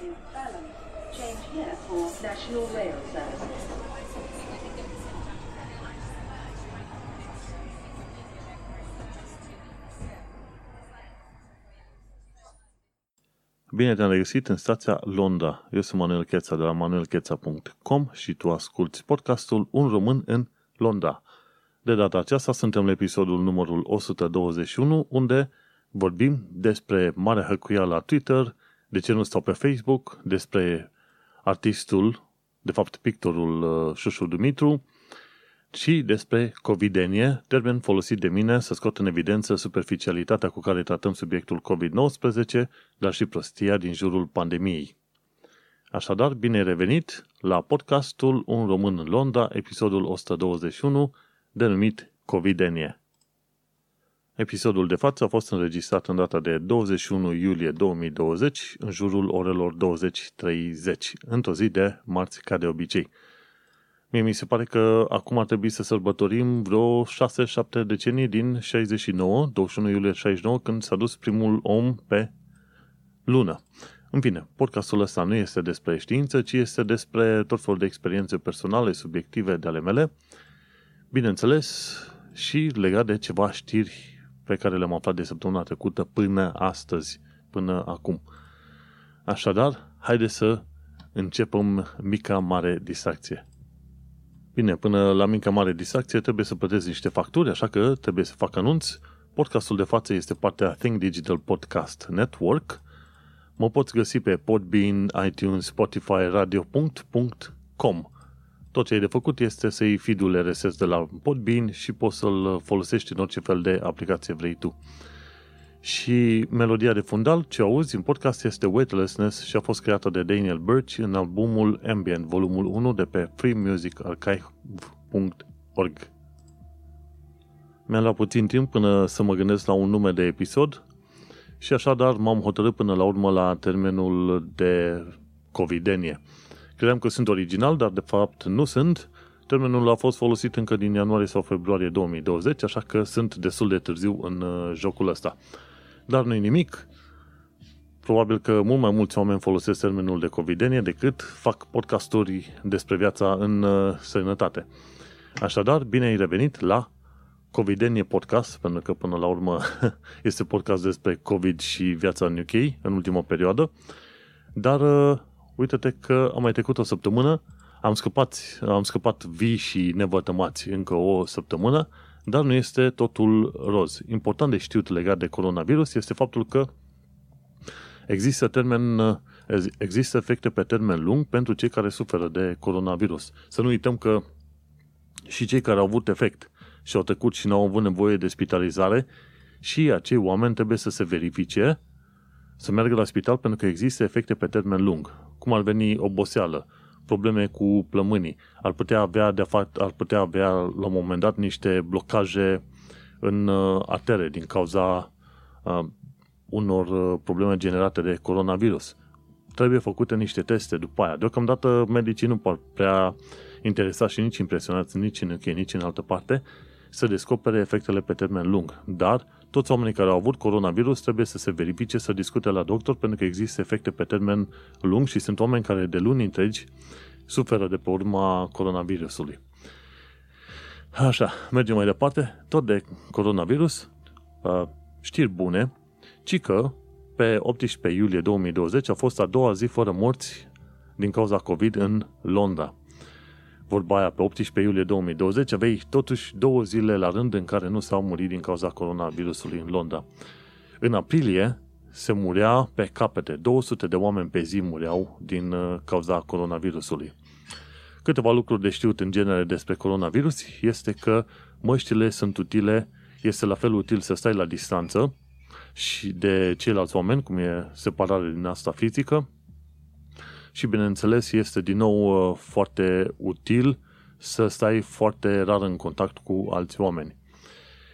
in Balham. Change here for National Rail Service. Bine te-am regăsit în stația Londra. Eu sunt Manuel Cheța de la manuelcheța.com și tu asculti podcastul Un român în Londra. De data aceasta suntem la episodul numărul 121, unde vorbim despre marea hăcuială la Twitter, de ce nu stau pe Facebook, despre artistul, de fapt pictorul uh, Șușu Dumitru, și despre covidenie, termen folosit de mine să scot în evidență superficialitatea cu care tratăm subiectul COVID-19, dar și prostia din jurul pandemiei. Așadar, bine revenit la podcastul Un român în Londra, episodul 121, denumit Covidenie. Episodul de față a fost înregistrat în data de 21 iulie 2020, în jurul orelor 20.30, într-o zi de marți ca de obicei. Mie mi se pare că acum ar trebui să sărbătorim vreo 6-7 decenii din 69, 21 iulie 69, când s-a dus primul om pe lună. În fine, podcastul ăsta nu este despre știință, ci este despre tot felul de experiențe personale, subiective de ale mele, bineînțeles, și legat de ceva știri pe care le-am aflat de săptămâna trecută până astăzi, până acum. Așadar, haide să începem mica mare distracție. Bine, până la mica mare distracție trebuie să plătesc niște facturi, așa că trebuie să fac anunț. Podcastul de față este partea Think Digital Podcast Network. Mă poți găsi pe Podbean, iTunes, Spotify, radio.com. Tot ce ai de făcut este să iei feed-ul RSS de la Podbean și poți să-l folosești în orice fel de aplicație vrei tu. Și melodia de fundal, ce auzi în podcast, este Weightlessness și a fost creată de Daniel Birch în albumul Ambient, volumul 1 de pe freemusicarchive.org. Mi-a luat puțin timp până să mă gândesc la un nume de episod și așadar m-am hotărât până la urmă la termenul de covidenie. Credeam că sunt original, dar de fapt nu sunt. Termenul a fost folosit încă din ianuarie sau februarie 2020, așa că sunt destul de târziu în uh, jocul ăsta. Dar nu-i nimic. Probabil că mult mai mulți oameni folosesc termenul de covidenie decât fac podcasturi despre viața în uh, sănătate. Așadar, bine ai revenit la Covidenie Podcast, pentru că până la urmă este podcast despre COVID și viața în UK în ultima perioadă. Dar uh, uite-te că am mai trecut o săptămână, am scăpat, am scăpat vii și nevătămați încă o săptămână dar nu este totul roz. Important de știut legat de coronavirus este faptul că există termen există efecte pe termen lung pentru cei care suferă de coronavirus. Să nu uităm că și cei care au avut efect și au trecut și nu au avut nevoie de spitalizare și acei oameni trebuie să se verifice, să meargă la spital pentru că există efecte pe termen lung, cum ar veni oboseală, probleme cu plămânii, ar putea avea, de fapt, ar putea avea la un moment dat niște blocaje în uh, artere din cauza uh, unor uh, probleme generate de coronavirus. Trebuie făcute niște teste după aia. Deocamdată medicii nu par prea interesați și nici impresionați nici în UK, nici în altă parte să descopere efectele pe termen lung. Dar toți oamenii care au avut coronavirus trebuie să se verifice, să discute la doctor, pentru că există efecte pe termen lung și sunt oameni care de luni întregi suferă de pe urma coronavirusului. Așa, mergem mai departe. Tot de coronavirus, știri bune, ci că pe 18 iulie 2020 a fost a doua zi fără morți din cauza COVID în Londra vorba aia, pe 18 iulie 2020, aveai totuși două zile la rând în care nu s-au murit din cauza coronavirusului în Londra. În aprilie se murea pe capete, 200 de oameni pe zi mureau din uh, cauza coronavirusului. Câteva lucruri de știut în genere despre coronavirus este că măștile sunt utile, este la fel util să stai la distanță și de ceilalți oameni, cum e separare din asta fizică, și, bineînțeles, este din nou uh, foarte util să stai foarte rar în contact cu alți oameni.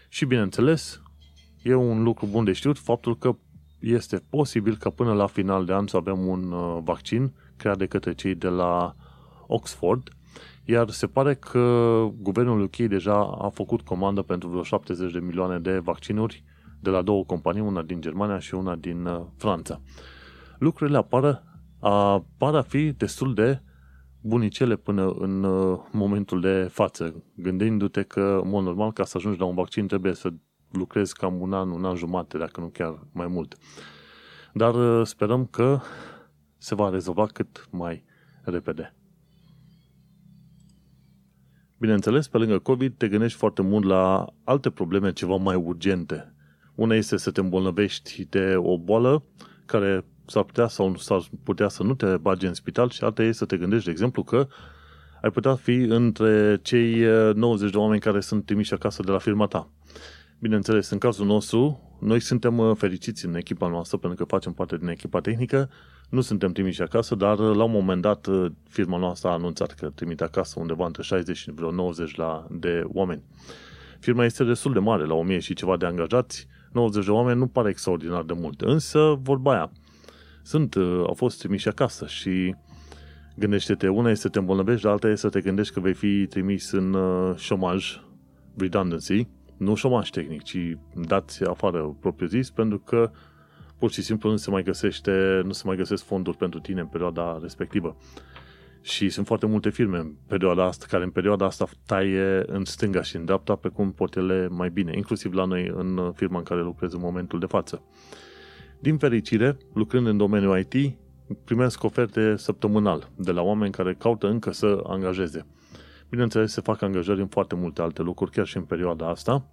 Și, bineînțeles, e un lucru bun de știut faptul că este posibil ca până la final de an să avem un uh, vaccin creat de către cei de la Oxford, iar se pare că guvernul UK deja a făcut comandă pentru vreo 70 de milioane de vaccinuri de la două companii, una din Germania și una din uh, Franța. Lucrurile apară a, par a fi destul de bunicele până în uh, momentul de față, gândindu-te că, în mod normal, ca să ajungi la un vaccin trebuie să lucrezi cam un an, un an jumate, dacă nu chiar mai mult. Dar uh, sperăm că se va rezolva cât mai repede. Bineînțeles, pe lângă COVID, te gândești foarte mult la alte probleme ceva mai urgente. Una este să te îmbolnăvești de o boală care s-ar putea sau s-ar putea să nu te bage în spital și alta e să te gândești, de exemplu, că ai putea fi între cei 90 de oameni care sunt trimiși acasă de la firma ta. Bineînțeles, în cazul nostru, noi suntem uh, fericiți în echipa noastră pentru că facem parte din echipa tehnică, nu suntem trimiși acasă, dar uh, la un moment dat uh, firma noastră a anunțat că trimite acasă undeva între 60 și vreo 90 la, de oameni. Firma este destul de mare, la 1000 și ceva de angajați, 90 de oameni nu pare extraordinar de mult, însă vorba aia, sunt, au fost trimiși acasă și gândește-te, una este să te îmbolnăvești, alta este să te gândești că vei fi trimis în șomaj, redundancy, nu șomaș tehnic, ci dați afară propriu zis, pentru că pur și simplu nu se mai găsește, nu se mai găsesc fonduri pentru tine în perioada respectivă. Și sunt foarte multe firme în perioada asta, care în perioada asta taie în stânga și în dreapta pe cum pot ele mai bine, inclusiv la noi în firma în care lucrez în momentul de față. Din fericire, lucrând în domeniul IT, primesc oferte săptămânal de la oameni care caută încă să angajeze. Bineînțeles, se fac angajări în foarte multe alte locuri, chiar și în perioada asta,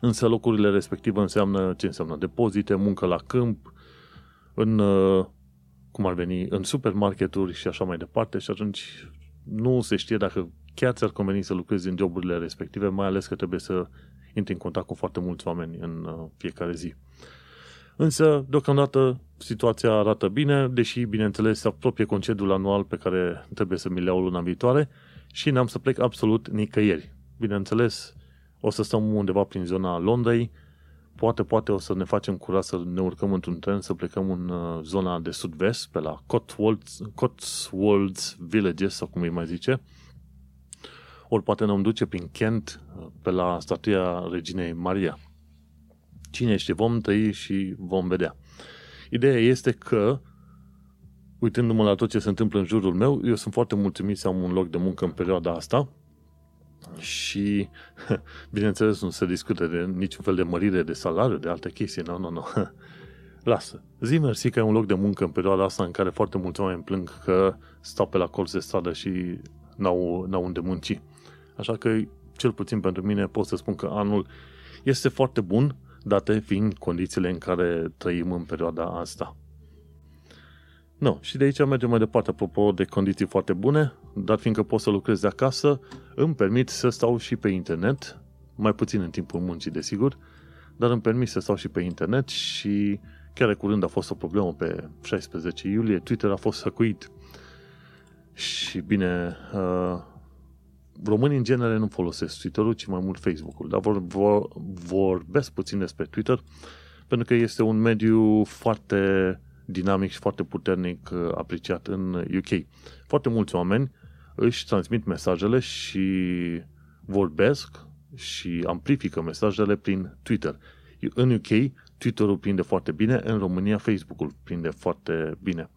însă locurile respective înseamnă ce înseamnă depozite, muncă la câmp, în, uh, cum ar veni, în supermarketuri și așa mai departe și atunci nu se știe dacă chiar ți-ar conveni să lucrezi în joburile respective, mai ales că trebuie să intri în contact cu foarte mulți oameni în uh, fiecare zi. Însă, deocamdată, situația arată bine, deși, bineînțeles, se apropie concediul anual pe care trebuie să mi le iau luna viitoare și n-am să plec absolut nicăieri. Bineînțeles, o să stăm undeva prin zona Londrei, poate, poate o să ne facem curat să ne urcăm într-un tren, să plecăm în uh, zona de sud-vest, pe la Cotswolds, Cotswolds Villages, sau cum îi mai zice, ori poate ne-am duce prin Kent, uh, pe la statuia Reginei Maria. Cine știe, vom trăi și vom vedea. Ideea este că uitându-mă la tot ce se întâmplă în jurul meu, eu sunt foarte mulțumit să am un loc de muncă în perioada asta și, bineînțeles, nu se discută de niciun fel de mărire de salariu, de alte chestii, nu, nu, nu. Lasă. Zi mersi că ai un loc de muncă în perioada asta în care foarte mulți oameni plâng că stau pe la colț de stradă și n-au, n-au unde munci. Așa că, cel puțin pentru mine, pot să spun că anul este foarte bun, date fiind condițiile în care trăim în perioada asta. Nu, și de aici mergem mai departe, apropo de condiții foarte bune, dar fiindcă pot să lucrez de acasă, îmi permit să stau și pe internet, mai puțin în timpul muncii, desigur, dar îmi permit să stau și pe internet și chiar de curând a fost o problemă pe 16 iulie, Twitter a fost săcuit. Și bine, uh, românii în genere nu folosesc Twitter-ul, ci mai mult Facebook-ul, dar vor, vor, vorbesc puțin despre Twitter, pentru că este un mediu foarte dinamic și foarte puternic uh, apreciat în UK. Foarte mulți oameni își transmit mesajele și vorbesc și amplifică mesajele prin Twitter. În UK, Twitter-ul prinde foarte bine, în România, Facebook-ul prinde foarte bine.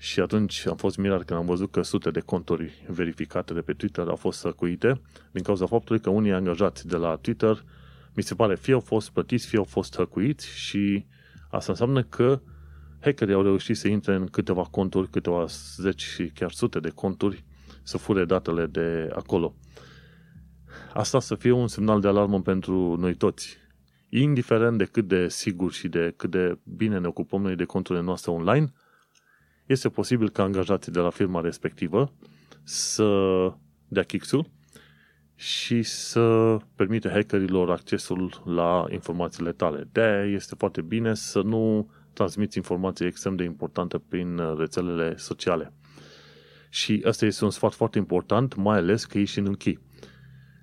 Și atunci am fost mirat când am văzut că sute de conturi verificate de pe Twitter au fost săcuite din cauza faptului că unii angajați de la Twitter mi se pare fie au fost plătiți, fie au fost hăcuiți și asta înseamnă că hackerii au reușit să intre în câteva conturi, câteva zeci și chiar sute de conturi, să fure datele de acolo. Asta să fie un semnal de alarmă pentru noi toți. Indiferent de cât de sigur și de cât de bine ne ocupăm noi de conturile noastre online, este posibil ca angajații de la firma respectivă să dea kixul și să permite hackerilor accesul la informațiile tale. de este foarte bine să nu transmiți informații extrem de importante prin uh, rețelele sociale. Și asta este un sfat foarte important, mai ales că ești în UK.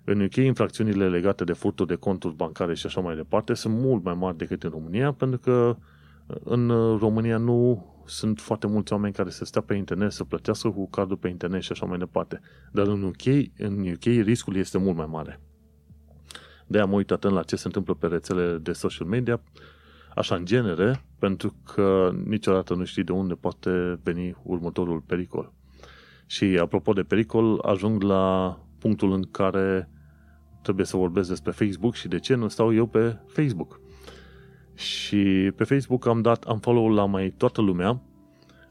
În UK, infracțiunile legate de furtul de conturi bancare și așa mai departe sunt mult mai mari decât în România, pentru că uh, în uh, România nu sunt foarte mulți oameni care să stea pe internet, să plătească cu cardul pe internet și așa mai departe. Dar în UK, în UK riscul este mult mai mare. De-aia am uitat la ce se întâmplă pe rețele de social media, așa în genere, pentru că niciodată nu știi de unde poate veni următorul pericol. Și apropo de pericol, ajung la punctul în care trebuie să vorbesc despre Facebook și de ce nu stau eu pe Facebook. Și pe Facebook am dat am follow la mai toată lumea,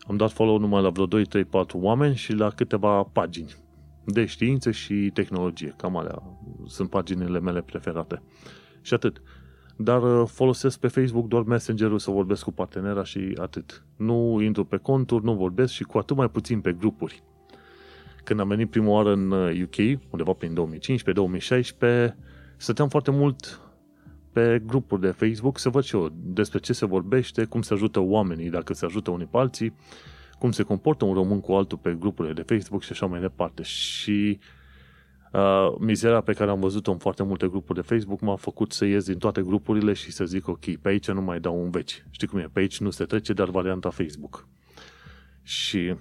am dat follow numai la vreo 2, 3, 4 oameni și la câteva pagini de știință și tehnologie. Cam alea sunt paginile mele preferate. Și atât. Dar uh, folosesc pe Facebook doar Messenger-ul să vorbesc cu partenera și atât. Nu intru pe conturi, nu vorbesc și cu atât mai puțin pe grupuri. Când am venit prima oară în UK, uh, undeva prin 2015-2016, stăteam foarte mult pe grupuri de Facebook să văd și eu despre ce se vorbește, cum se ajută oamenii, dacă se ajută unii pe alții, cum se comportă un român cu altul pe grupurile de Facebook și așa mai departe. Și uh, mizeria pe care am văzut-o în foarte multe grupuri de Facebook m-a făcut să ies din toate grupurile și să zic, ok, pe aici nu mai dau un veci. Știi cum e? Pe aici nu se trece, dar varianta Facebook. Și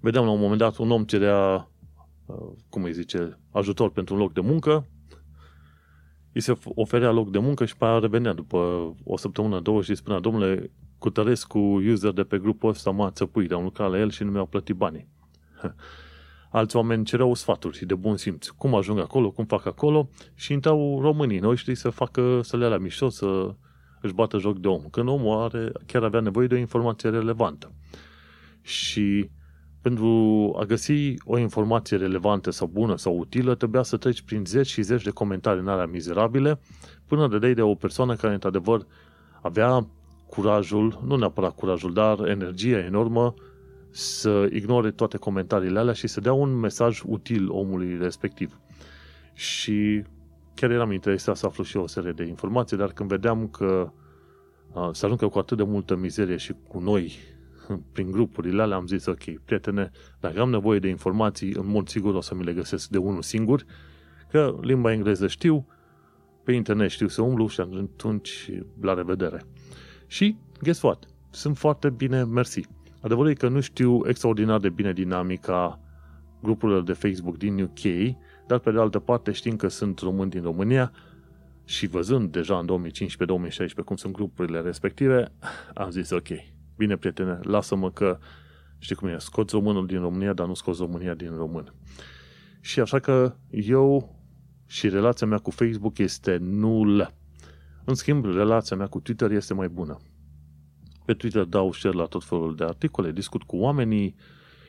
vedeam la un moment dat un om cerea, uh, cum îi zice, ajutor pentru un loc de muncă, îi se oferea loc de muncă și pe aia revenea după o săptămână, două și spunea, domnule, cu user de pe grupul ăsta m-a țăpuit, am lucrat la el și nu mi-au plătit banii. Alți oameni cereau sfaturi și de bun simț. Cum ajung acolo, cum fac acolo și intrau românii noștri să facă, să le la mișto, să își bată joc de om. Când omul are, chiar avea nevoie de o informație relevantă. Și pentru a găsi o informație relevantă sau bună sau utilă, trebuia să treci prin zeci și zeci de comentarii în alea mizerabile până de de o persoană care, într-adevăr, avea curajul, nu neapărat curajul, dar energia enormă să ignore toate comentariile alea și să dea un mesaj util omului respectiv. Și chiar eram interesat să aflu și eu o serie de informații, dar când vedeam că uh, se aruncă cu atât de multă mizerie și cu noi prin grupurile alea, am zis, ok, prietene, dacă am nevoie de informații, în mod sigur o să mi le găsesc de unul singur, că limba engleză știu, pe internet știu să umblu și atunci la revedere. Și, guess what? Sunt foarte bine, mersi. Adevărul e că nu știu extraordinar de bine dinamica grupurilor de Facebook din UK, dar pe de altă parte știm că sunt români din România și văzând deja în 2015-2016 cum sunt grupurile respective, am zis ok, bine prietene, lasă-mă că știi cum e, scoți românul din România, dar nu scoți România din român. Și așa că eu și relația mea cu Facebook este nulă. În schimb, relația mea cu Twitter este mai bună. Pe Twitter dau share la tot felul de articole, discut cu oamenii,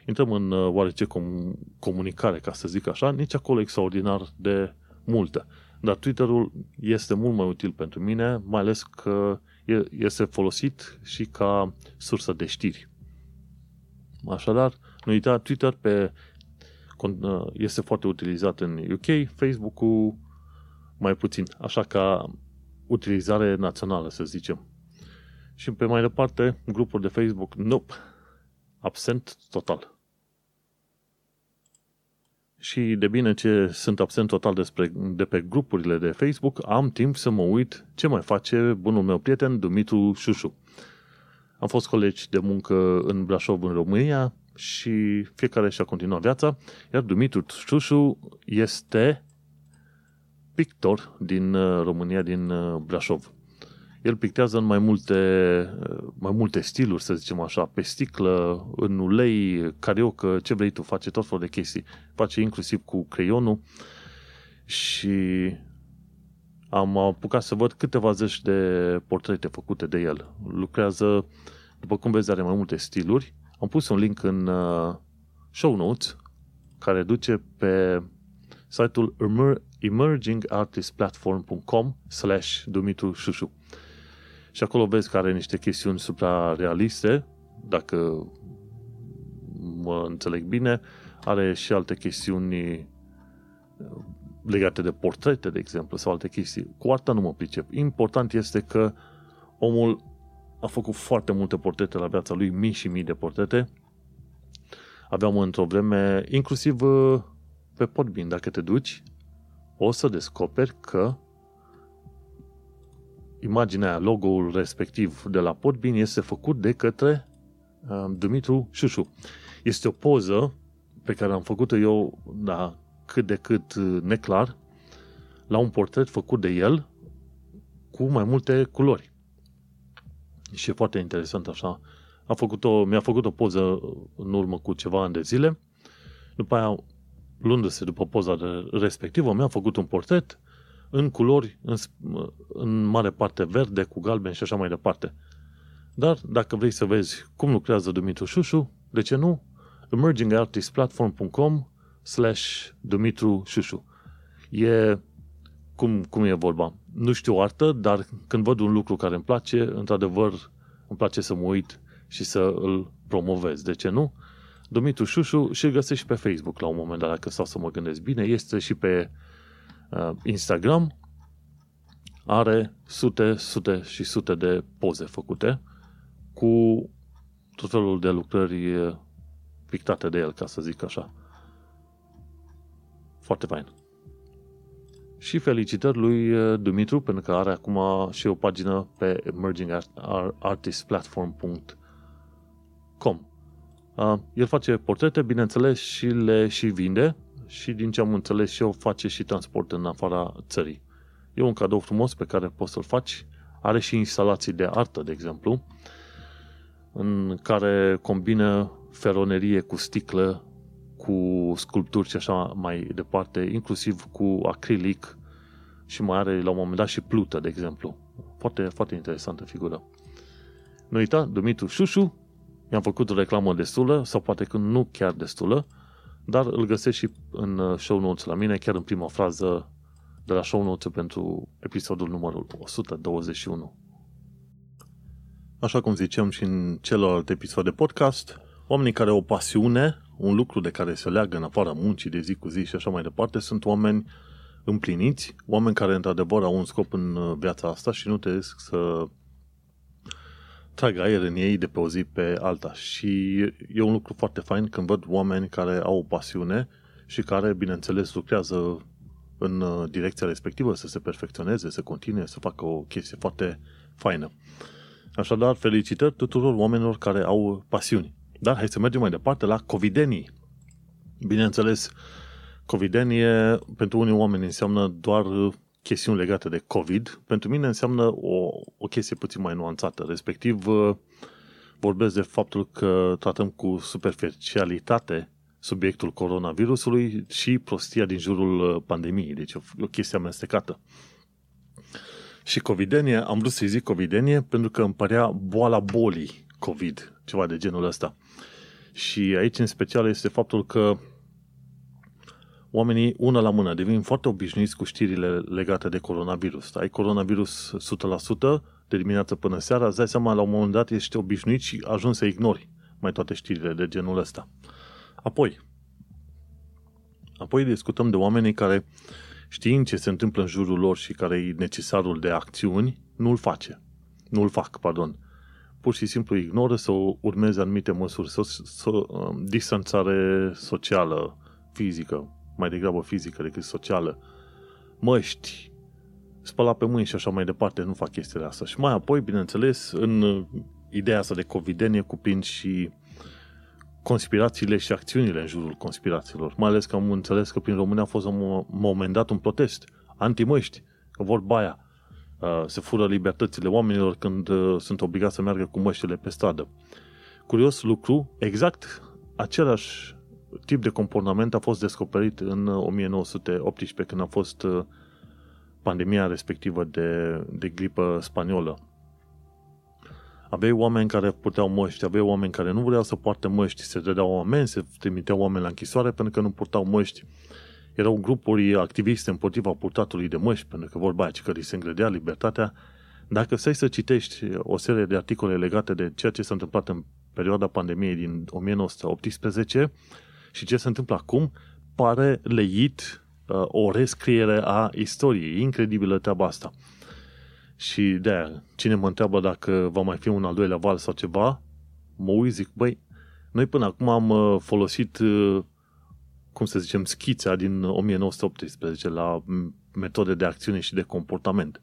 intrăm în uh, oarece com- comunicare, ca să zic așa, nici acolo extraordinar de multă. Dar Twitterul este mult mai util pentru mine, mai ales că este folosit și ca sursă de știri. Așadar, nu uita, Twitter pe, uh, este foarte utilizat în UK, Facebook-ul mai puțin. Așa ca utilizare națională, să zicem. Și pe mai departe, grupuri de Facebook, nope, absent total. Și de bine ce sunt absent total despre, de pe grupurile de Facebook, am timp să mă uit ce mai face bunul meu prieten Dumitru Șușu. Am fost colegi de muncă în Brașov, în România și fiecare și-a continuat viața, iar Dumitru Șușu este pictor din uh, România, din uh, Brașov. El pictează în mai multe, uh, mai multe stiluri, să zicem așa, pe sticlă, în ulei, cariocă, ce vrei tu, face tot felul de chestii. Face inclusiv cu creionul și am apucat să văd câteva zeci de portrete făcute de el. Lucrează, după cum vezi, are mai multe stiluri. Am pus un link în show notes care duce pe site-ul emergingartistplatform.com slash Dumitru Șușu. Și acolo vezi că are niște chestiuni suprarealiste, dacă mă înțeleg bine, are și alte chestiuni uh, legate de portrete, de exemplu, sau alte chestii. Cu arta nu mă pricep. Important este că omul a făcut foarte multe portrete la viața lui, mii și mii de portrete. Aveam într-o vreme, inclusiv uh, pe Podbean, dacă te duci, o să descoperi că imaginea, logo-ul respectiv de la Podbean este făcut de către uh, Dumitru Șușu. Este o poză pe care am făcut-o eu, da, cât de cât uh, neclar, la un portret făcut de el cu mai multe culori. Și e foarte interesant așa. A făcut o, mi-a făcut o poză în urmă cu ceva ani de zile. După aia, luându-se după poza de respectivă, mi-a făcut un portret în culori, în, în mare parte verde, cu galben și așa mai departe. Dar dacă vrei să vezi cum lucrează Dumitru Șușu, de ce nu? emergingartistplatform.com slash Dumitru Șușu. E, cum, cum e vorba? Nu știu artă, dar când văd un lucru care îmi place, într-adevăr îmi place să mă uit și să îl promovez. De ce nu? Dumitru Șușu și îl găsești pe Facebook la un moment dat, dacă stau să mă gândesc bine. Este și pe uh, Instagram. Are sute, sute și sute de poze făcute cu tot felul de lucrări pictate de el, ca să zic așa. Foarte fain. Și felicitări lui Dumitru, pentru că are acum și o pagină pe emergingartistplatform.com El face portrete, bineînțeles, și le și vinde și din ce am înțeles și eu face și transport în afara țării. E un cadou frumos pe care poți să-l faci. Are și instalații de artă, de exemplu, în care combină feronerie cu sticlă, cu sculpturi și așa mai departe, inclusiv cu acrilic și mai are la un moment dat și plută, de exemplu. Foarte, foarte interesantă figură. Nu uita, Dumitru Șușu, i-am făcut o reclamă destulă, sau poate că nu chiar destulă, dar îl găsești și în show notes la mine, chiar în prima frază de la show notes pentru episodul numărul 121. Așa cum ziceam și în celălalt episod de podcast, oamenii care au o pasiune, un lucru de care se leagă în afara muncii de zi cu zi și așa mai departe, sunt oameni împliniți, oameni care într-adevăr au un scop în viața asta și nu trebuie să tragă aer în ei de pe o zi pe alta. Și e un lucru foarte fain când văd oameni care au o pasiune și care, bineînțeles, lucrează în direcția respectivă, să se perfecționeze, să continue, să facă o chestie foarte faină. Așadar, felicitări tuturor oamenilor care au pasiuni. Dar hai să mergem mai departe la covidenii. Bineînțeles, covidenie pentru unii oameni înseamnă doar chestiuni legate de COVID. Pentru mine înseamnă o, o chestie puțin mai nuanțată. Respectiv, vorbesc de faptul că tratăm cu superficialitate subiectul coronavirusului și prostia din jurul pandemiei. Deci o, o chestie amestecată. Și covidenie, am vrut să-i zic covidenie pentru că îmi părea boala bolii COVID, ceva de genul ăsta. Și aici în special este faptul că oamenii, una la mână, devin foarte obișnuiți cu știrile legate de coronavirus. Ai coronavirus 100% de dimineață până seara, îți dai seama, la un moment dat ești obișnuit și ajungi să ignori mai toate știrile de genul ăsta. Apoi, apoi discutăm de oamenii care știind ce se întâmplă în jurul lor și care e necesarul de acțiuni, nu-l face. Nu-l fac, pardon. Pur și simplu ignoră să urmeze anumite măsuri, să, să um, distanțare socială, fizică, mai degrabă fizică decât socială, măști, spăla pe mâini și așa mai departe, nu fac chestiile astea. Și mai apoi, bineînțeles, în ideea asta de covidenie cuprind și conspirațiile și acțiunile în jurul conspirațiilor. Mai ales că am înțeles că prin România a fost la un moment dat un protest anti-măști, că vorba aia uh, se fură libertățile oamenilor când uh, sunt obligați să meargă cu măștile pe stradă. Curios lucru, exact același tip de comportament a fost descoperit în 1918 când a fost uh, pandemia respectivă de, de gripă spaniolă Aveai oameni care puteau măști, aveai oameni care nu vreau să poarte măști, se dădeau oameni, se trimiteau oameni la închisoare pentru că nu purtau măști. Erau grupuri activiste împotriva purtatului de măști, pentru că vorba aia, că li se îngrădea libertatea. Dacă stai să citești o serie de articole legate de ceea ce s-a întâmplat în perioada pandemiei din 1918 și ce se întâmplă acum, pare leit uh, o rescriere a istoriei. Incredibilă treaba asta. Și de cine mă întreabă dacă va mai fi un al doilea val sau ceva, mă uit, zic, băi, noi până acum am uh, folosit, uh, cum să zicem, schița din 1918 la metode de acțiune și de comportament.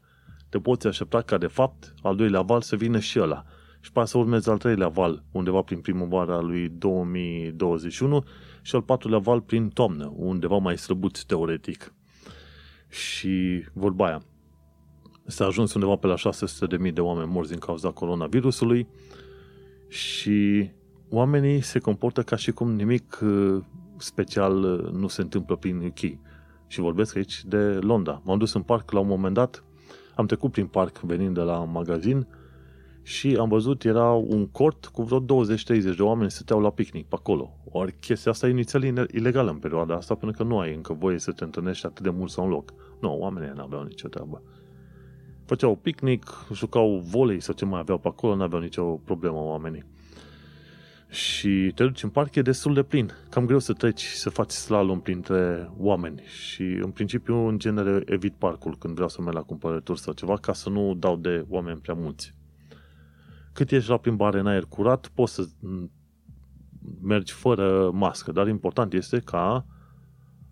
Te poți aștepta ca, de fapt, al doilea val să vină și ăla. Și pe să urmeze al treilea val, undeva prin primăvara lui 2021 și al patrulea val prin toamnă, undeva mai slăbuț teoretic. Și vorba aia, S-a ajuns undeva pe la 600.000 de oameni morți din cauza coronavirusului și oamenii se comportă ca și cum nimic uh, special uh, nu se întâmplă prin UK. Și vorbesc aici de Londra. M-am dus în parc la un moment dat, am trecut prin parc venind de la magazin și am văzut, era un cort cu vreo 20-30 de oameni stăteau la picnic pe acolo. Ori chestia asta e inițial ilegală în perioada asta, pentru că nu ai încă voie să te întâlnești atât de mult sau un loc. Nu, oamenii nu aveau nicio treabă. Făceau picnic, jucau volei sau ce mai aveau pe acolo, nu aveau nicio problemă oamenii. Și te duci în parc, e destul de plin. Cam greu să treci, să faci slalom printre oameni. Și în principiu, în genere, evit parcul când vreau să merg la cumpărături sau ceva, ca să nu dau de oameni prea mulți. Cât ești la plimbare în aer curat, poți să mergi fără mască, dar important este ca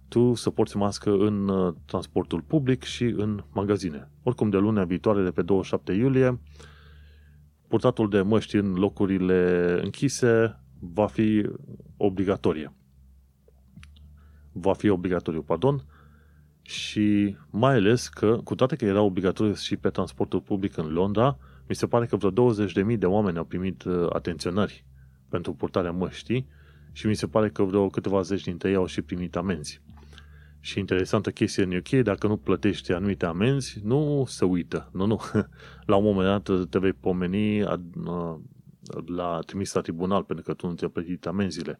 tu să porți mască în uh, transportul public și în magazine. Oricum, de lunea viitoare, de pe 27 iulie, purtatul de măști în locurile închise va fi obligatorie. Va fi obligatoriu, pardon, și mai ales că, cu toate că era obligatoriu și pe transportul public în Londra, mi se pare că vreo 20.000 de oameni au primit uh, atenționări pentru purtarea măștii și mi se pare că vreo câteva zeci dintre ei au și primit amenzi. Și interesantă chestie în UK, dacă nu plătești anumite amenzi, nu se uită. Nu, nu. La un moment dat te vei pomeni la trimis la tribunal pentru că tu nu ți-ai plătit amenziile.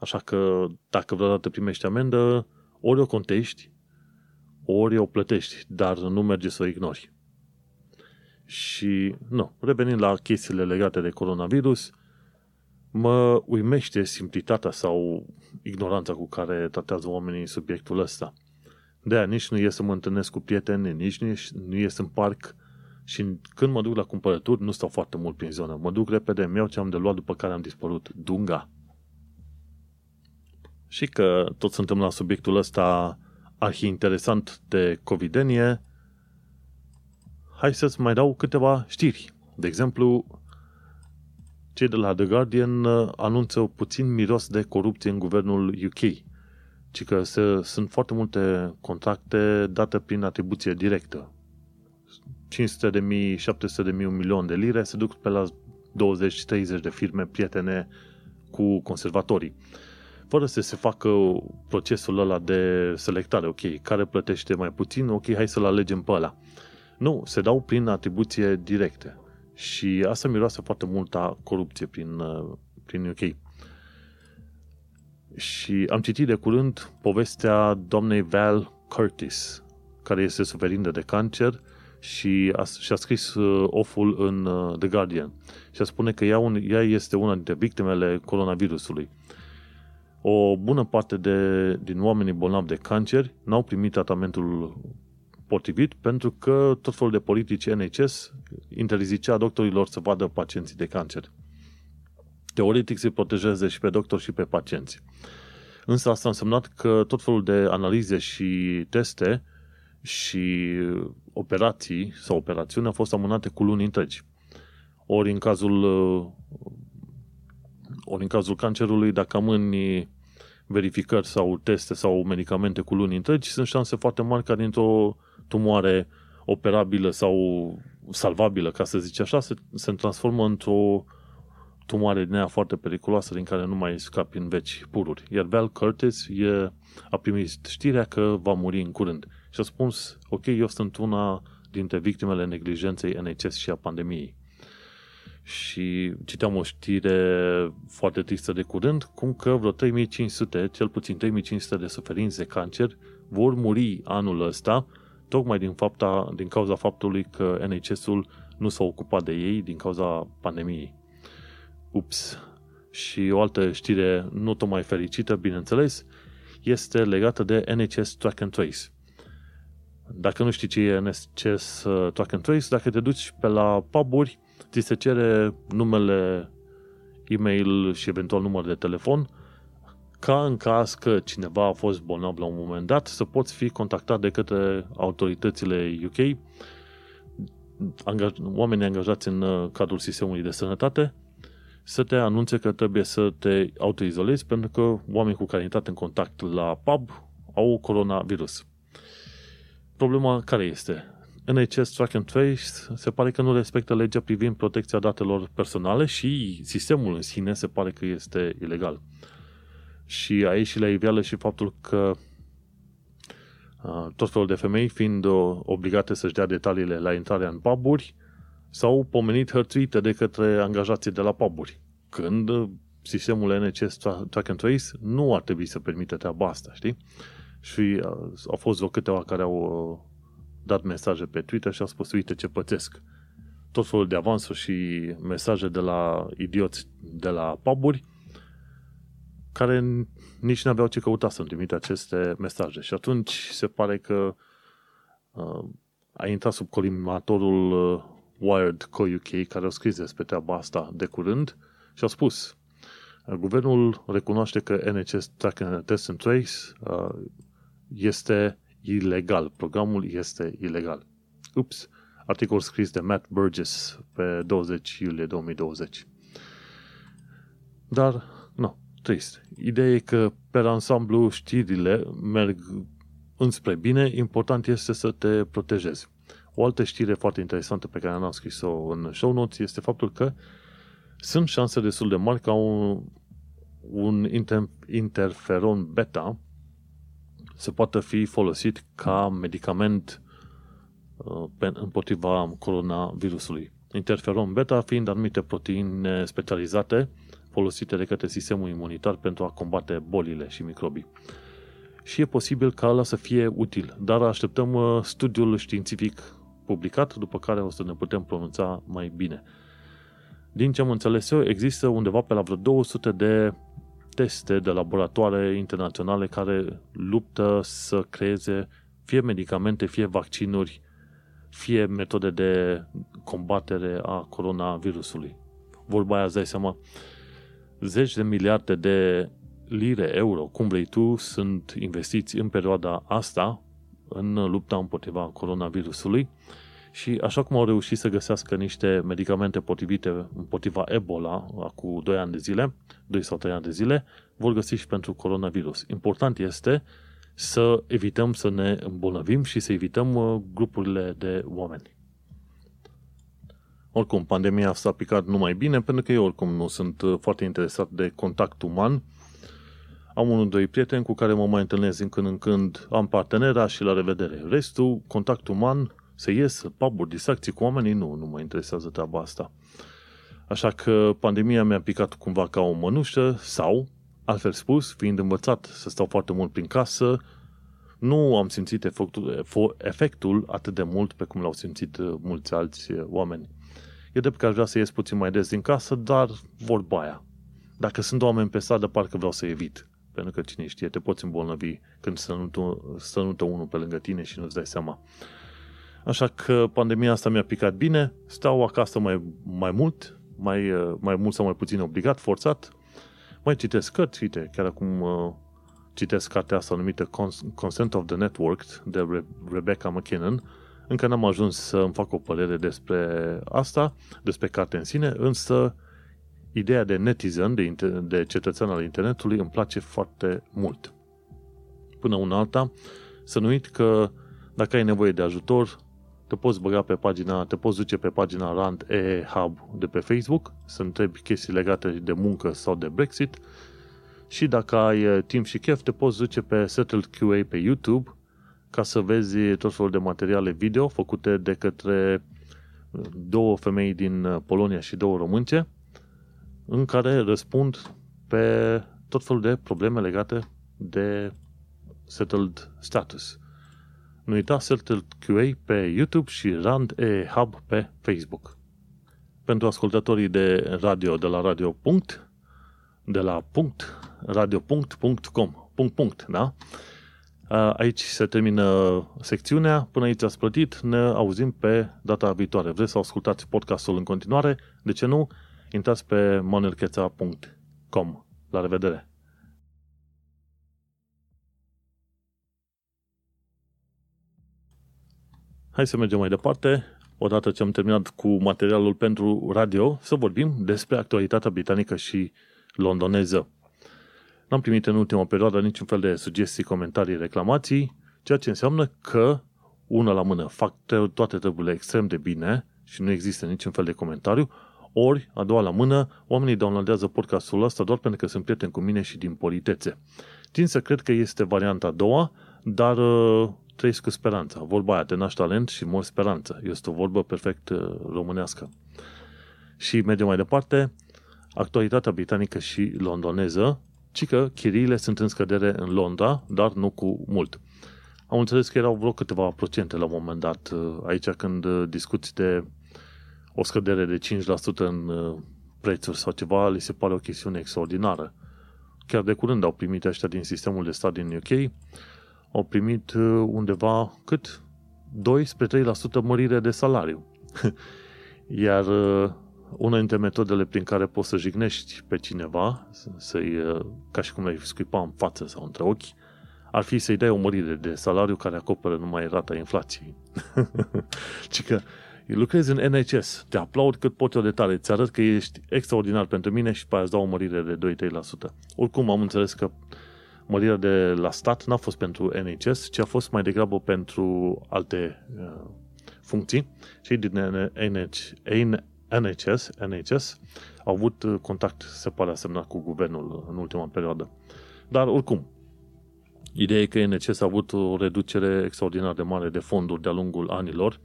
Așa că dacă vreodată primești amendă, ori o contești, ori o plătești, dar nu merge să o ignori. Și, nu, revenind la chestiile legate de coronavirus, mă uimește simplitatea sau ignoranța cu care tratează oamenii subiectul ăsta. De aia nici nu ies să mă întâlnesc cu prieteni, nici nu, nu ies în parc și când mă duc la cumpărături nu stau foarte mult prin zonă. Mă duc repede, îmi iau ce am de luat după care am dispărut. Dunga. Și că tot suntem la subiectul ăsta arhi interesant de covidenie, hai să-ți mai dau câteva știri. De exemplu, cei de la The Guardian uh, anunță puțin miros de corupție în guvernul UK, ci că se, sunt foarte multe contracte date prin atribuție directă. 500 de mii, 700 de mii, un milion de lire se duc pe la 20-30 de firme prietene cu conservatorii. Fără să se facă procesul ăla de selectare, ok, care plătește mai puțin, ok, hai să-l alegem pe ăla. Nu, se dau prin atribuție directe. Și asta miroase foarte multă corupție prin, uh, prin UK. Și am citit de curând povestea doamnei Val Curtis, care este suferindă de cancer și a, și-a scris uh, oful în uh, The Guardian. Și a spune că ea, un, ea este una dintre victimele coronavirusului. O bună parte de, din oamenii bolnavi de cancer n-au primit tratamentul potrivit pentru că tot felul de politici NHS interzicea doctorilor să vadă pacienții de cancer. Teoretic se protejeze și pe doctori și pe pacienți. Însă asta a însemnat că tot felul de analize și teste și operații sau operațiuni au fost amânate cu luni întregi. Ori în cazul ori în cazul cancerului, dacă amâni verificări sau teste sau medicamente cu luni întregi, sunt șanse foarte mari ca dintr-o tumoare operabilă sau salvabilă, ca să zice așa, se, se transformă într-o tumoare din aia foarte periculoasă din care nu mai scapi în veci pururi. Iar Val Curtis e, a primit știrea că va muri în curând. Și a spus, ok, eu sunt una dintre victimele neglijenței NHS și a pandemiei. Și citeam o știre foarte tristă de curând, cum că vreo 3500, cel puțin 3500 de suferinți de cancer vor muri anul ăsta tocmai din, fapta, din cauza faptului că NHS-ul nu s-a ocupat de ei din cauza pandemiei. Ups! Și o altă știre nu tocmai fericită, bineînțeles, este legată de NHS Track and Trace. Dacă nu știi ce e NHS uh, Track and Trace, dacă te duci pe la puburi, ți se cere numele, e-mail și eventual număr de telefon ca în caz că cineva a fost bolnav la un moment dat, să poți fi contactat de către autoritățile UK, angaj- oamenii angajați în uh, cadrul sistemului de sănătate, să te anunțe că trebuie să te autoizolezi pentru că oamenii cu care ai intrat în contact la pub au coronavirus. Problema care este? NHS Track and Trace se pare că nu respectă legea privind protecția datelor personale și sistemul în sine se pare că este ilegal. Și aici și la iveală și faptul că tot felul de femei fiind obligate să-și dea detaliile la intrarea în puburi sau pomenit hărțuite de către angajații de la puburi. Când sistemul NHS Track and Trace nu ar trebui să permită treaba asta, știi? Și au fost vreo câteva care au dat mesaje pe Twitter și au spus, uite ce pățesc. Tot felul de avansuri și mesaje de la idioți de la puburi care nici nu aveau ce căuta să-mi trimite aceste mesaje. Și atunci se pare că uh, a intrat sub colimatorul uh, Wired Co-UK care au scris despre treaba asta de curând și au spus uh, Guvernul recunoaște că NHS Track and Test and Trace uh, este ilegal. Programul este ilegal. Ups! Articol scris de Matt Burgess pe 20 iulie 2020. Dar, nu, trist. Ideea e că pe ansamblu știrile merg înspre bine, important este să te protejezi. O altă știre foarte interesantă pe care am scris-o în show notes este faptul că sunt șanse destul de mari ca un, un interferon beta să poată fi folosit ca medicament uh, împotriva coronavirusului. Interferon beta fiind anumite proteine specializate folosite de către sistemul imunitar pentru a combate bolile și microbii. Și e posibil ca ăla să fie util, dar așteptăm uh, studiul științific publicat, după care o să ne putem pronunța mai bine. Din ce am înțeles eu, există undeva pe la vreo 200 de teste de laboratoare internaționale care luptă să creeze fie medicamente, fie vaccinuri, fie metode de combatere a coronavirusului. Vorba aia, îți dai seama, zeci de miliarde de lire, euro, cum vrei tu, sunt investiți în perioada asta în lupta împotriva coronavirusului și așa cum au reușit să găsească niște medicamente potrivite împotriva Ebola acum 2 ani de zile, 2 sau 3 ani de zile, vor găsi și pentru coronavirus. Important este să evităm să ne îmbolnăvim și să evităm uh, grupurile de oameni. Oricum, pandemia s-a picat numai bine, pentru că eu oricum nu sunt uh, foarte interesat de contact uman. Am unul, doi prieteni cu care mă mai întâlnesc din când în când, am partenera și la revedere. Restul, contact uman, să ies, pub distracții cu oamenii, nu, nu mă interesează treaba asta. Așa că pandemia mi-a picat cumva ca o mănușă sau, altfel spus, fiind învățat să stau foarte mult prin casă, nu am simțit efectul, efectul atât de mult pe cum l-au simțit uh, mulți alți uh, oameni. E drept că aș vrea să ies puțin mai des din casă, dar vorba aia. Dacă sunt oameni pe stradă, parcă vreau să evit. Pentru că cine știe, te poți îmbolnăvi când sănută unul pe lângă tine și nu-ți dai seama. Așa că pandemia asta mi-a picat bine, stau acasă mai, mai mult, mai, mai mult sau mai puțin obligat, forțat, mai citesc cărți, uite, chiar acum uh, citesc cartea asta numită Consent of the Network de Re- Rebecca McKinnon, încă n-am ajuns să îmi fac o părere despre asta, despre carte în sine, însă ideea de netizen, de, inter- de cetățean al internetului, îmi place foarte mult. Până una alta, să nu uit că dacă ai nevoie de ajutor, te poți băga pe pagina, te poți duce pe pagina Rand E Hub de pe Facebook, să întrebi chestii legate de muncă sau de Brexit și dacă ai eh, timp și chef, te poți duce pe Settled QA pe YouTube ca să vezi tot felul de materiale video făcute de către eh, două femei din eh, Polonia și două românce în care răspund pe tot felul de probleme legate de settled status. Nu uita Settled QA pe YouTube și Rand E Hub pe Facebook. Pentru ascultătorii de radio de la radio. Punct, de la punct, radio.com, punct, punct, da? Aici se termină secțiunea. Până aici ați plătit. Ne auzim pe data viitoare. Vreți să ascultați podcastul în continuare? De ce nu? Intrați pe manuelcheța.com. La revedere! Hai să mergem mai departe. Odată ce am terminat cu materialul pentru radio, să vorbim despre actualitatea britanică și londoneză. N-am primit în ultima perioadă niciun fel de sugestii, comentarii, reclamații, ceea ce înseamnă că una la mână, fac toate treburile extrem de bine și nu există niciun fel de comentariu, ori, a doua la mână, oamenii downloadează podcastul ăsta doar pentru că sunt prieteni cu mine și din politețe. Tin să cred că este varianta a doua, dar uh, trăiesc cu speranța. Vorba aia, te naști talent și mor speranță. Este o vorbă perfect uh, românească. Și mergem mai departe, actualitatea britanică și londoneză, ci că chiriile sunt în scădere în Londra, dar nu cu mult. Am înțeles că erau vreo câteva procente la un moment dat uh, aici când uh, discuți de o scădere de 5% în uh, prețuri sau ceva, li se pare o chestiune extraordinară. Chiar de curând au primit ăștia din sistemul de stat din UK, au primit undeva cât? 2 spre 3% mărire de salariu. Iar una dintre metodele prin care poți să jignești pe cineva, să-i, ca și cum le-ai scuipa în față sau între ochi, ar fi să-i dai o mărire de salariu care acoperă numai rata inflației. Ci că lucrezi în NHS, te aplaud cât pot eu de tare, îți arăt că ești extraordinar pentru mine și pe aia îți dau o mărire de 2-3%. Oricum am înțeles că mărirea de la stat n-a fost pentru NHS, ci a fost mai degrabă pentru alte uh, funcții. Cei din NHS, NHS au avut uh, contact, se pare, asemnat cu guvernul în ultima perioadă. Dar oricum, Ideea e că NCS a avut o reducere extraordinar de mare de fonduri de-a lungul anilor,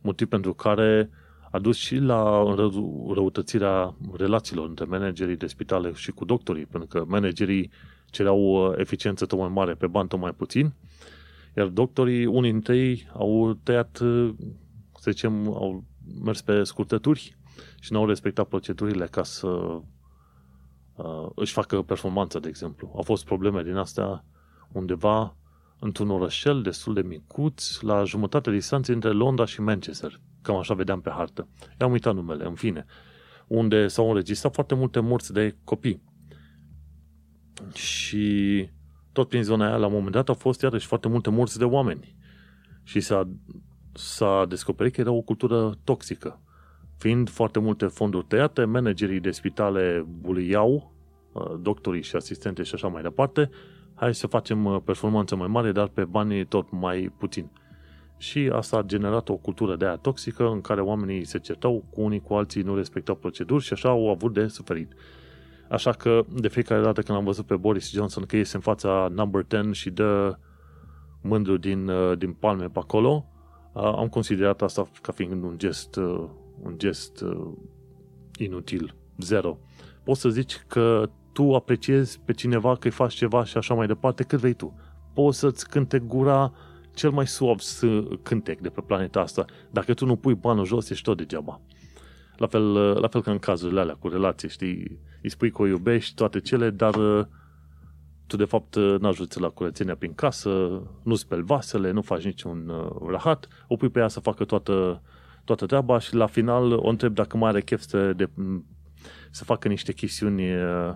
motiv pentru care a dus și la răutățirea relațiilor între managerii de spitale și cu doctorii, pentru că managerii cereau uh, eficiență tot mai mare pe bani tot mai puțin, iar doctorii, unii dintre ei, au tăiat, uh, să zicem, au mers pe scurtături și nu au respectat procedurile ca să uh, își facă performanța, de exemplu. Au fost probleme din astea undeva într-un orășel destul de micuț, la jumătate de distanță între Londra și Manchester. Cam așa vedeam pe hartă. I-am uitat numele, în fine. Unde s-au înregistrat foarte multe morți de copii. Și tot prin zona aia, la un moment dat, au fost iarăși foarte multe morți de oameni. Și s-a, s-a descoperit că era o cultură toxică. Fiind foarte multe fonduri tăiate, managerii de spitale buliau, uh, doctorii și asistente și așa mai departe, hai să facem uh, performanță mai mare, dar pe bani tot mai puțin. Și asta a generat o cultură de aia toxică în care oamenii se certau cu unii cu alții, nu respectau proceduri și așa au avut de suferit. Așa că de fiecare dată când am văzut pe Boris Johnson că iese în fața number 10 și dă mândru din, uh, din palme pe acolo, uh, am considerat asta ca fiind un gest, un gest inutil, zero. Poți să zici că tu apreciezi pe cineva că îi faci ceva și așa mai departe, cât vrei tu. Poți să-ți cânte gura cel mai suav cântec de pe planeta asta. Dacă tu nu pui banul jos, ești tot degeaba. La fel, la fel ca în cazurile alea cu relații, știi? Îi spui că o iubești, toate cele, dar tu de fapt n-ajuți la curățenia prin casă, nu speli vasele, nu faci niciun uh, rahat, o pui pe ea să facă toată, toată treaba și la final o întreb dacă mai are chef să, de, să facă niște chestiuni uh,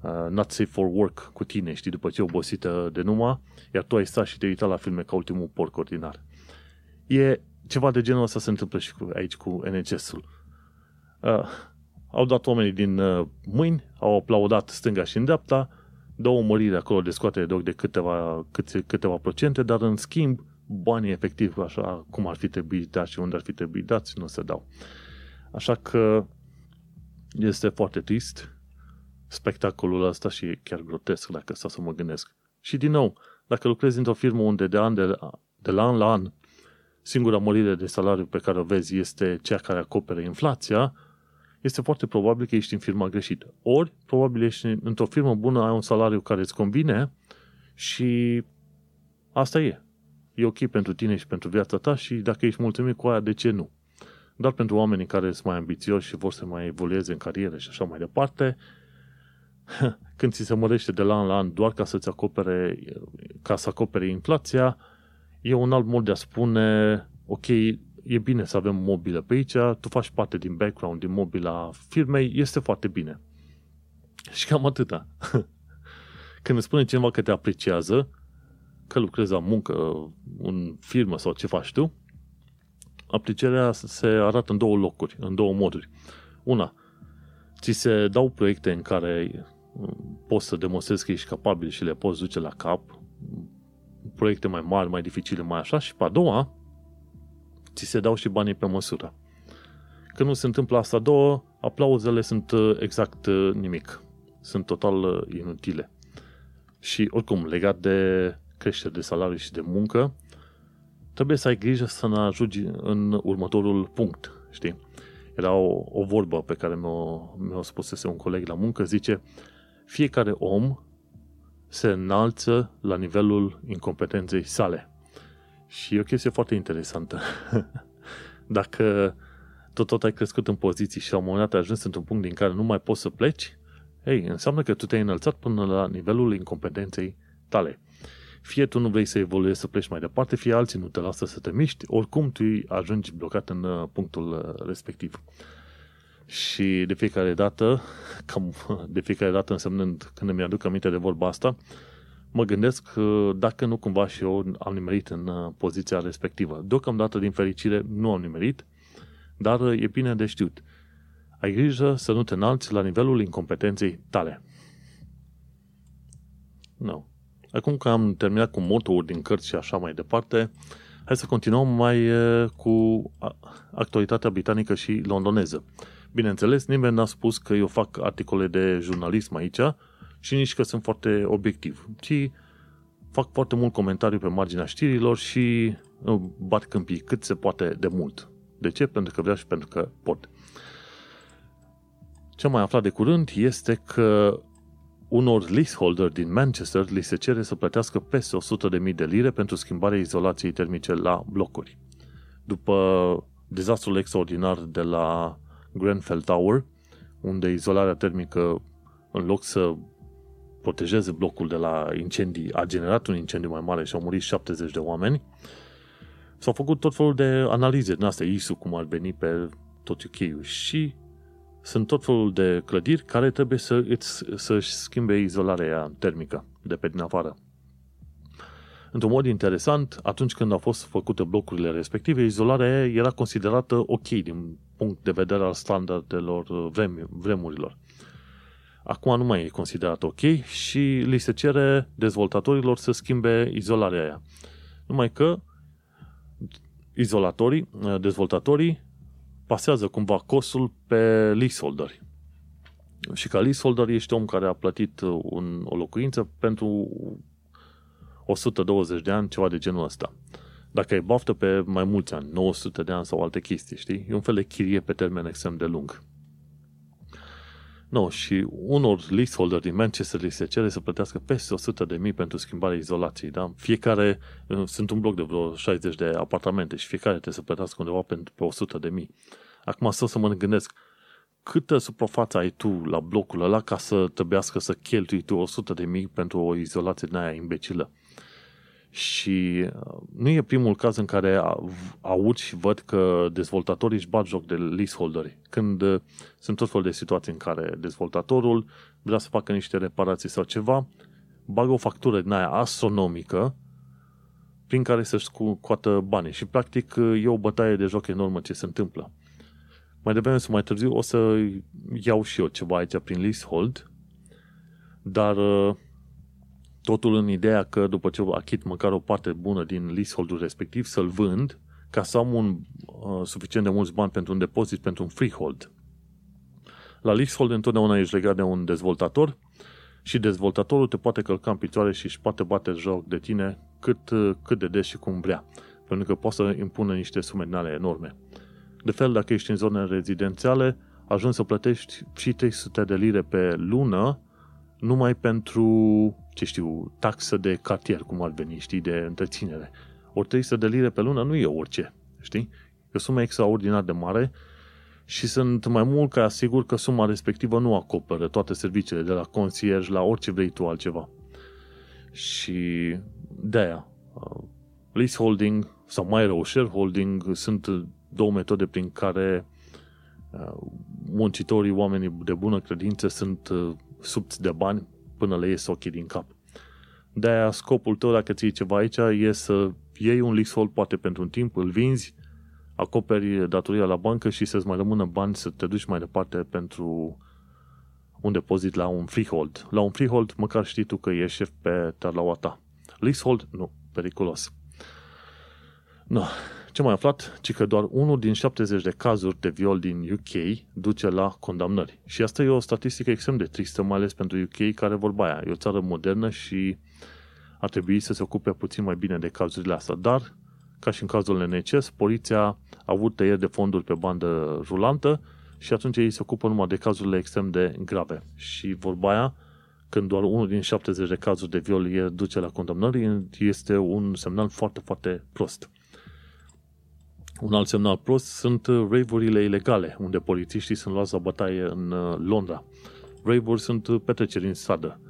uh, not safe for work cu tine, știi, după ce e obosită de numai, iar tu ai stat și te uitat la filme ca ultimul porc ordinar. E ceva de genul ăsta se întâmplă și cu, aici cu NHS-ul. Uh, au dat oamenii din uh, mâini, au aplaudat stânga și în dreapta, două măriri acolo de scoate de ochi de câteva, câte, câteva procente, dar în schimb banii efectiv așa cum ar fi trebuit dați și unde ar fi trebuit dați, nu se dau. Așa că este foarte trist spectacolul ăsta și e chiar grotesc dacă stau să mă gândesc. Și din nou, dacă lucrezi într-o firmă unde de, an de, de la an la an singura mărire de salariu pe care o vezi este cea care acoperă inflația, este foarte probabil că ești în firma greșită. Ori, probabil ești într-o firmă bună, ai un salariu care îți convine și asta e. E ok pentru tine și pentru viața ta și dacă ești mulțumit cu aia, de ce nu? Dar pentru oamenii care sunt mai ambițioși și vor să mai evolueze în carieră și așa mai departe, când ți se mărește de la an la an doar ca să-ți acopere, ca să acopere inflația, e un alt mod de a spune, ok, e bine să avem mobilă pe aici, tu faci parte din background, din mobila firmei, este foarte bine. Și cam atâta. Când îți spune cineva că te apreciază, că lucrezi la muncă, în firmă sau ce faci tu, aprecierea se arată în două locuri, în două moduri. Una, ți se dau proiecte în care poți să demonstrezi că ești capabil și le poți duce la cap, proiecte mai mari, mai dificile, mai așa și pe a doua ți se dau și banii pe măsură. Când nu se întâmplă asta două, aplauzele sunt uh, exact uh, nimic. Sunt total uh, inutile. Și oricum, legat de creștere de salarii și de muncă, trebuie să ai grijă să ne ajungi în următorul punct, știi? Era o, o vorbă pe care mi-o, mi-o spusese un coleg la muncă, zice, fiecare om se înalță la nivelul incompetenței sale. Și e o chestie foarte interesantă. Dacă tot, tot ai crescut în poziții și la un moment dat ai ajuns într-un punct din care nu mai poți să pleci, ei, înseamnă că tu te-ai înălțat până la nivelul incompetenței tale. Fie tu nu vrei să evoluezi, să pleci mai departe, fie alții nu te lasă să te miști, oricum tu ajungi blocat în uh, punctul uh, respectiv. Și de fiecare dată, cam de fiecare dată însemnând când îmi aduc aminte de vorba asta, mă gândesc dacă nu cumva și eu am nimerit în uh, poziția respectivă. Deocamdată, din fericire, nu am nimerit, dar e bine de știut. Ai grijă să nu te înalți la nivelul incompetenței tale. Nu. No. Acum că am terminat cu motouri din cărți și așa mai departe, hai să continuăm mai cu actualitatea britanică și londoneză. Bineînțeles, nimeni n-a spus că eu fac articole de jurnalism aici și nici că sunt foarte obiectiv, ci fac foarte mult comentariu pe marginea știrilor și bat câmpii cât se poate de mult. De ce? Pentru că vreau și pentru că pot. Ce am mai aflat de curând este că unor leaseholder din Manchester li se cere să plătească peste 100.000 de lire pentru schimbarea izolației termice la blocuri. După dezastrul extraordinar de la Grenfell Tower, unde izolarea termică, în loc să protejeze blocul de la incendii, a generat un incendiu mai mare și au murit 70 de oameni, s-au făcut tot felul de analize din astea, ISU, cum ar veni pe tot uk și sunt tot felul de clădiri care trebuie să îți, să-și schimbe izolarea termică de pe din afară. Într-un mod interesant, atunci când au fost făcute blocurile respective, izolarea era considerată ok din punct de vedere al standardelor vrem, vremurilor. Acum nu mai e considerat ok și li se cere dezvoltatorilor să schimbe izolarea aia. Numai că izolatorii, dezvoltatorii pasează cumva costul pe leaseholderi. Și ca leaseholder ești om care a plătit un, o locuință pentru 120 de ani, ceva de genul ăsta. Dacă ai baftă pe mai mulți ani, 900 de ani sau alte chestii, știi? E un fel de chirie pe termen extrem de lung. No, și unor leaseholder din Manchester li se cere să plătească peste 100 de mii pentru schimbarea izolației, da? Fiecare, uh, sunt un bloc de vreo 60 de apartamente și fiecare trebuie să plătească undeva pentru pe 100 de mii. Acum să să mă gândesc, câtă suprafață ai tu la blocul ăla ca să trebuiască să cheltui tu 100 de mii pentru o izolație din aia imbecilă? Și uh, nu e primul caz în care aud și văd că dezvoltatorii își bat joc de leaseholderi. Când uh, sunt tot felul de situații în care dezvoltatorul vrea să facă niște reparații sau ceva, bagă o factură din aia astronomică prin care să-și scoată banii. Și practic uh, e o bătaie de joc enormă ce se întâmplă. Mai devreme sau mai târziu o să iau și eu ceva aici prin leasehold, dar Totul în ideea că după ce achit măcar o parte bună din leasehold-ul respectiv, să-l vând ca să am un, uh, suficient de mulți bani pentru un depozit, pentru un freehold. La leasehold întotdeauna ești legat de un dezvoltator și dezvoltatorul te poate călca în picioare și își poate bate joc de tine cât, uh, cât de des și cum vrea. Pentru că poate să impună niște sume din enorme. De fel, dacă ești în zone rezidențiale, ajungi să plătești și 300 de lire pe lună numai pentru ce știu, taxă de cartier, cum ar veni, știi, de întreținere. Ori 300 de lire pe lună nu e orice, știi? E o sumă extraordinar de mare și sunt mai mult ca asigur că suma respectivă nu acoperă toate serviciile, de la concierge la orice vrei tu altceva. Și de aia, uh, leaseholding sau mai rău, shareholding sunt două metode prin care uh, muncitorii, oamenii de bună credință sunt uh, subți de bani până le ies ochii din cap. De-aia scopul tău, dacă ții ceva aici, e să iei un leasehold poate pentru un timp, îl vinzi, acoperi datoria la bancă și să-ți mai rămână bani să te duci mai departe pentru un depozit la un freehold. La un freehold, măcar știi tu că e șef pe tarlaua ta. Leasehold, nu. periculos. No. Ce mai aflat? Ci că doar unul din 70 de cazuri de viol din UK duce la condamnări. Și asta e o statistică extrem de tristă, mai ales pentru UK, care vorba aia, e o țară modernă și ar trebui să se ocupe puțin mai bine de cazurile astea. Dar, ca și în cazul NCS, poliția a avut tăieri de fonduri pe bandă rulantă și atunci ei se ocupă numai de cazurile extrem de grave. Și vorba aia, când doar unul din 70 de cazuri de viol duce la condamnări, este un semnal foarte, foarte prost. Un alt semnal prost sunt rave-urile ilegale, unde polițiștii sunt luați la bătaie în uh, Londra. Rave-uri sunt uh, petreceri în stradă.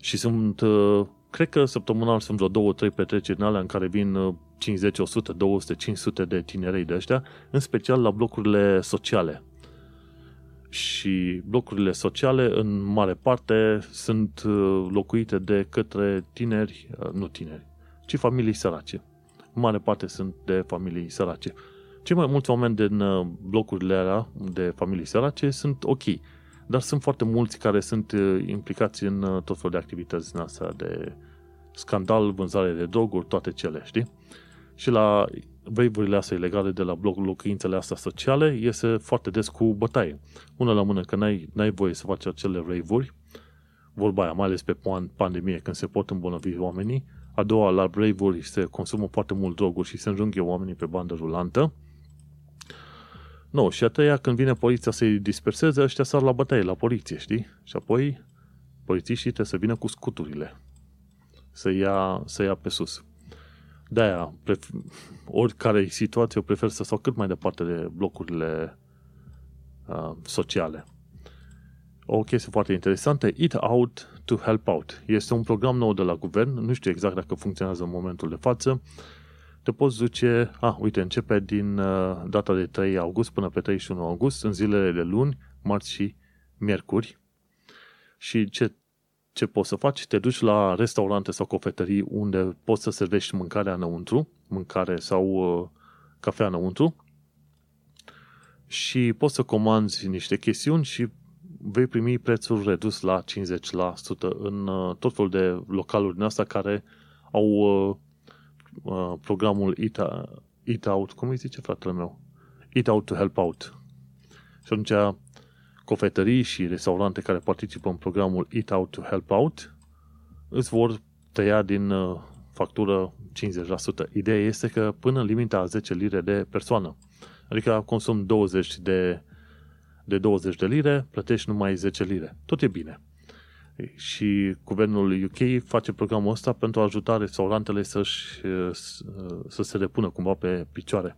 Și sunt, uh, cred că săptămânal sunt vreo două, trei petreceri în alea în care vin 50, 100, 200, 500 de tinerei de ăștia, în special la blocurile sociale. Și blocurile sociale, în mare parte, sunt locuite de către tineri, nu tineri, ci familii sărace în mare parte sunt de familii sărace. Cei mai mulți oameni din uh, blocurile alea de familii sărace sunt ok, dar sunt foarte mulți care sunt uh, implicați în uh, tot felul de activități din astea de scandal, vânzare de droguri, toate cele, știi? Și la veivurile astea ilegale de la bloc, locuințele astea sociale iese foarte des cu bătaie. Una la mână că n-ai, n-ai voie să faci acele rave vorba aia, mai ales pe pandemie, când se pot îmbolnăvi oamenii, a doua, la brave se consumă foarte mult droguri și se înjunghe oamenii pe bandă rulantă. Nu, și a treia, când vine poliția să-i disperseze, ăștia sar la bătaie, la poliție, știi? Și apoi polițiștii trebuie să vină cu scuturile. Să ia, să ia pe sus. De-aia, pref- oricare e situație, eu prefer să stau cât mai departe de blocurile uh, sociale. O chestie foarte interesantă, Eat Out to Help Out. Este un program nou de la guvern, nu știu exact dacă funcționează în momentul de față. Te poți duce, ah, uite, începe din uh, data de 3 august până pe 31 august, în zilele de luni, marți și miercuri. Și ce, ce poți să faci? Te duci la restaurante sau cofetării unde poți să servești mâncarea înăuntru, mâncare sau uh, cafea înăuntru, și poți să comanzi niște chestiuni și vei primi prețul redus la 50% în uh, tot felul de localuri din asta care au uh, uh, programul Eat, Eat Out, cum îi zice fratele meu? Eat Out to Help Out. Și atunci cofetării și restaurante care participă în programul Eat Out to Help Out îți vor tăia din uh, factură 50%. Ideea este că până în limita a 10 lire de persoană. Adică consum 20 de de 20 de lire, plătești numai 10 lire. Tot e bine. Și guvernul UK face programul ăsta pentru a ajuta restaurantele să-și, să se repună cumva pe picioare.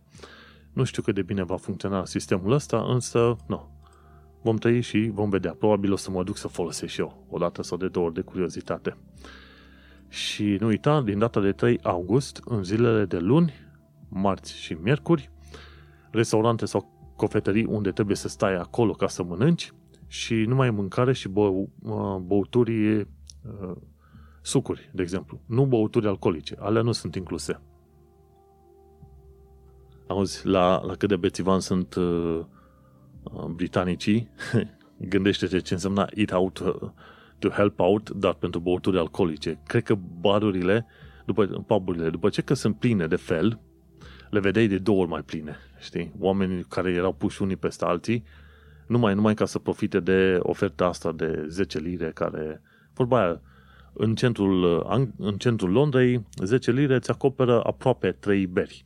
Nu știu cât de bine va funcționa sistemul ăsta, însă, nu. Vom trăi și vom vedea. Probabil o să mă duc să folosesc și eu, o dată sau de două ori de curiozitate. Și nu uita, din data de 3 august, în zilele de luni, marți și miercuri, restaurante sau cofetării unde trebuie să stai acolo ca să mănânci și numai mâncare și bă, băuturi, uh, sucuri, de exemplu. Nu băuturi alcoolice, alea nu sunt incluse. Auzi, la, la cât de bețivan sunt uh, uh britanicii, gândește-te ce însemna eat out uh, to help out, dar pentru băuturi alcoolice. Cred că barurile, după, puburile, după ce că sunt pline de fel, le vedeai de două ori mai pline, știi? Oamenii care erau puși unii peste alții, numai, numai ca să profite de oferta asta de 10 lire care, vorba aia, în centrul, în centrul Londrei, 10 lire îți acoperă aproape 3 beri.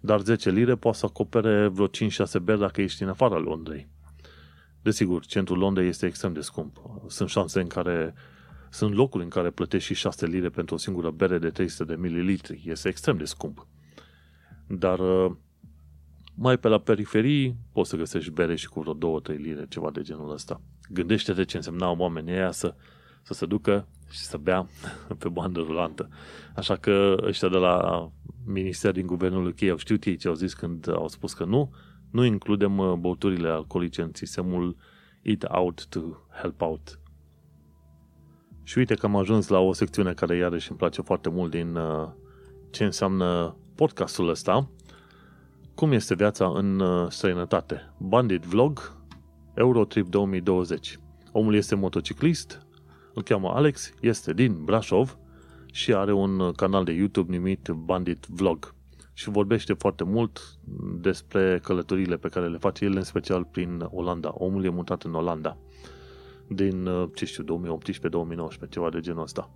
Dar 10 lire poate să acopere vreo 5-6 beri dacă ești în afara Londrei. Desigur, centrul Londrei este extrem de scump. Sunt șanse în care sunt locuri în care plătești și 6 lire pentru o singură bere de 300 de mililitri. Este extrem de scump. Dar uh, mai pe la periferii poți să găsești bere și cu vreo 2-3 lire, ceva de genul ăsta. Gândește-te ce însemna oamenii aia să, să se ducă și să bea pe bandă rulantă. Așa că ăștia de la minister din guvernul UK au știut ei ce au zis când au spus că nu, nu includem uh, băuturile alcoolice în sistemul Eat Out to Help Out. Și uite că am ajuns la o secțiune care iarăși îmi place foarte mult din uh, ce înseamnă podcastul ăsta, cum este viața în uh, străinătate. Bandit Vlog, Eurotrip 2020. Omul este motociclist, îl cheamă Alex, este din Brașov și are un canal de YouTube numit Bandit Vlog și vorbește foarte mult despre călătorile pe care le face el, în special prin Olanda. Omul e mutat în Olanda din, ce știu, 2018-2019, ceva de genul ăsta.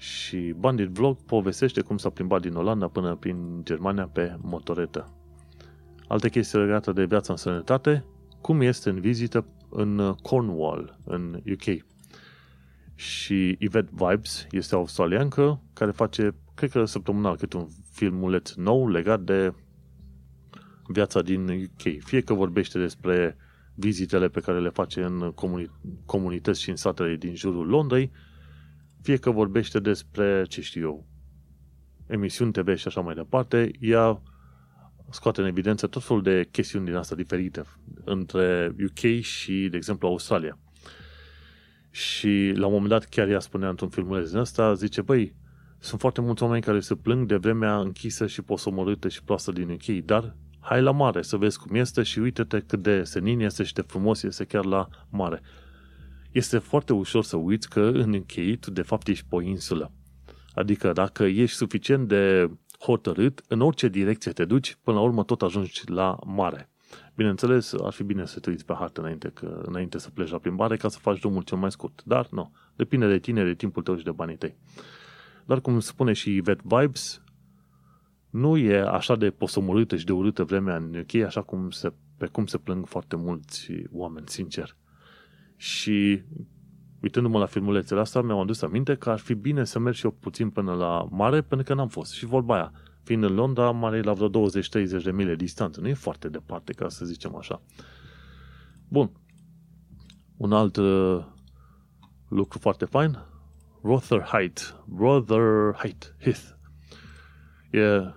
Și Bandit Vlog povestește cum s-a plimbat din Olanda până prin Germania pe motoretă. Alte chestii legate de viața în sănătate, cum este în vizită în Cornwall, în UK. Și Yvette Vibes este australiancă care face, cred că săptămânal, câte un filmuleț nou legat de viața din UK. Fie că vorbește despre vizitele pe care le face în comuni- comunități și în satele din jurul Londrei, fie că vorbește despre, ce știu eu, emisiuni TV și așa mai departe, ea scoate în evidență tot felul de chestiuni din asta diferite între UK și, de exemplu, Australia. Și la un moment dat chiar ea spunea într-un filmuleț din ăsta, zice, băi, sunt foarte mulți oameni care se plâng de vremea închisă și posomorâtă și proastă din UK, dar hai la mare să vezi cum este și uite-te cât de senin este și de frumos este chiar la mare. Este foarte ușor să uiți că în UK tu de fapt ești pe o insulă. Adică dacă ești suficient de hotărât, în orice direcție te duci, până la urmă tot ajungi la mare. Bineînțeles, ar fi bine să te uiți pe hartă înainte, că, înainte să pleci la plimbare ca să faci drumul cel mai scurt. Dar nu, depinde de tine, de timpul tău și de banii tăi. Dar cum spune și Yvette Vibes, nu e așa de posomorâtă și de urâtă vremea în UK, așa cum se, pe cum se plâng foarte mulți oameni, sincer. Și uitându-mă la filmulețele astea, mi-am adus aminte că ar fi bine să merg și eu puțin până la mare, pentru că n-am fost. Și vorba aia, fiind în Londra, mare e la vreo 20-30 de mile distanță. Nu e foarte departe, ca să zicem așa. Bun. Un alt uh, lucru foarte fain, Rotherhithe. Rotherhithe. Heath. E,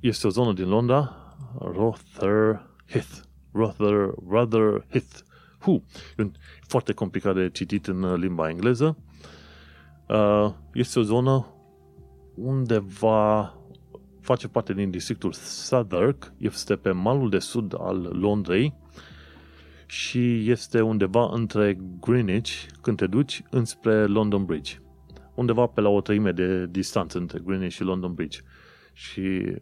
este o zonă din Londra, Rotherhithe. Rother, Rotherhithe. Hu. E foarte complicat de citit în uh, limba engleză. Uh, este o zonă unde va face parte din districtul Southwark, este pe malul de sud al Londrei și este undeva între Greenwich, când te duci, înspre London Bridge. Undeva pe la o treime de distanță între Greenwich și London Bridge. Și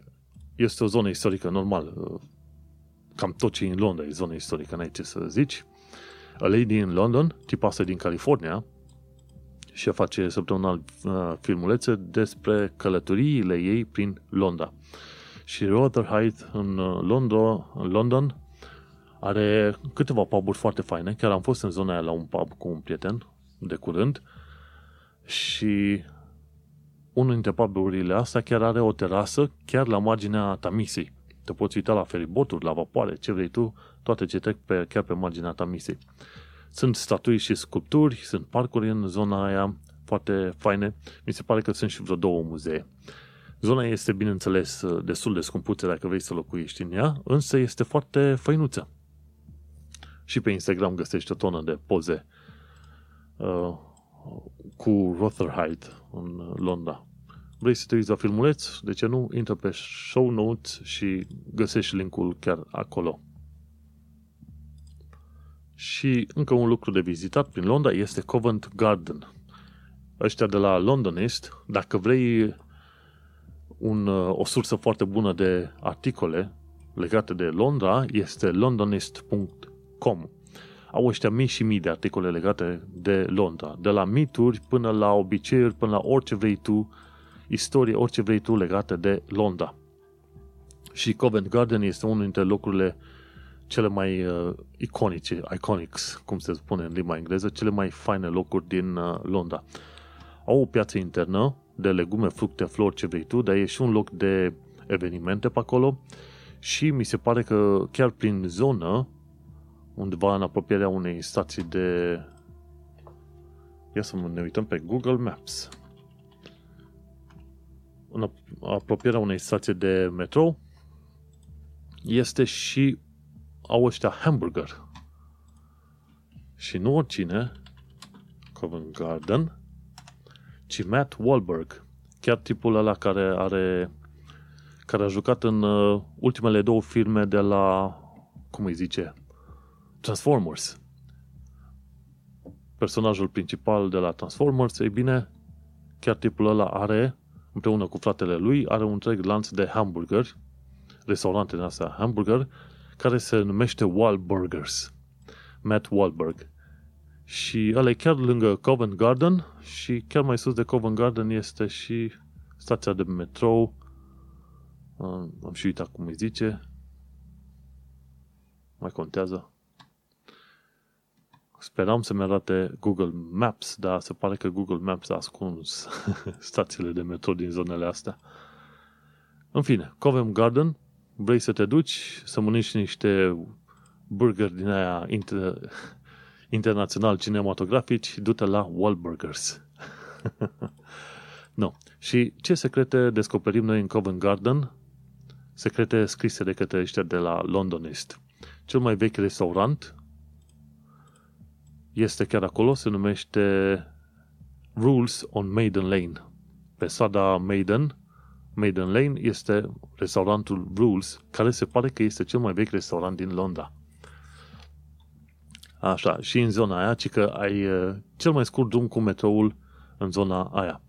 este o zonă istorică, normal. Uh, cam tot ce e în Londra e zonă istorică, n-ai ce să zici. A Lady in London, tipasă din California, și face săptămânal uh, filmulețe despre călătoriile ei prin Londra. Și Rotherhithe în uh, Londra, în London are câteva puburi foarte faine. Chiar am fost în zona aia la un pub cu un prieten de curând și unul dintre puburile astea chiar are o terasă chiar la marginea Tamisei. Te poți uita la feriboturi, la vapoare, ce vrei tu, toate ce trec pe, chiar pe marginea Tamisei. Sunt statui și sculpturi, sunt parcuri în zona aia foarte faine. Mi se pare că sunt și vreo două muzee. Zona este, bineînțeles, destul de scumpuță dacă vrei să locuiești în ea, însă este foarte făinuță. Și pe Instagram găsești o tonă de poze uh, cu Rotherhithe în Londra. Vrei să te uiți la filmuleț? De ce nu? Intră pe show notes și găsești linkul chiar acolo. Și încă un lucru de vizitat prin Londra este Covent Garden. Ăștia de la Londonist, dacă vrei un, o sursă foarte bună de articole legate de Londra, este londonist.com. Au ăștia mii și mii de articole legate de Londra, de la mituri până la obiceiuri, până la orice vrei tu, istorie, orice vrei tu legate de Londra. Și Covent Garden este unul dintre locurile cele mai uh, iconice, iconics, cum se spune în limba engleză, cele mai faine locuri din uh, Londra. Au o piață internă de legume, fructe, flori, ce vrei tu, dar e și un loc de evenimente pe acolo și mi se pare că chiar prin zonă, undeva în apropierea unei stații de... Ia să ne uităm pe Google Maps. În apropierea unei stații de metro este și au ăștia hamburger. Și nu oricine, Covent Garden, ci Matt Wahlberg. Chiar tipul ăla care are care a jucat în uh, ultimele două filme de la, cum îi zice, Transformers. Personajul principal de la Transformers, ei bine, chiar tipul ăla are, împreună cu fratele lui, are un întreg lanț de hamburger, restaurante din astea hamburger, care se numește Wahlburgers. Matt Wahlberg. Și ăla e chiar lângă Covent Garden și chiar mai sus de Covent Garden este și stația de metrou. Am și uitat cum îi zice. Mai contează. Speram să-mi arate Google Maps, dar se pare că Google Maps a ascuns stațiile de metro din zonele astea. În fine, Covent Garden, vrei să te duci să mănânci niște burger din aia inter, internațional cinematografici, du-te la Wahlburgers. no. Și ce secrete descoperim noi în Covent Garden? Secrete scrise de către ăștia de la Londonist. Cel mai vechi restaurant este chiar acolo, se numește Rules on Maiden Lane. Pe strada Maiden, Maiden Lane, este restaurantul Rules, care se pare că este cel mai vechi restaurant din Londra. Așa, și în zona aia, ci că ai uh, cel mai scurt drum cu metroul în zona aia.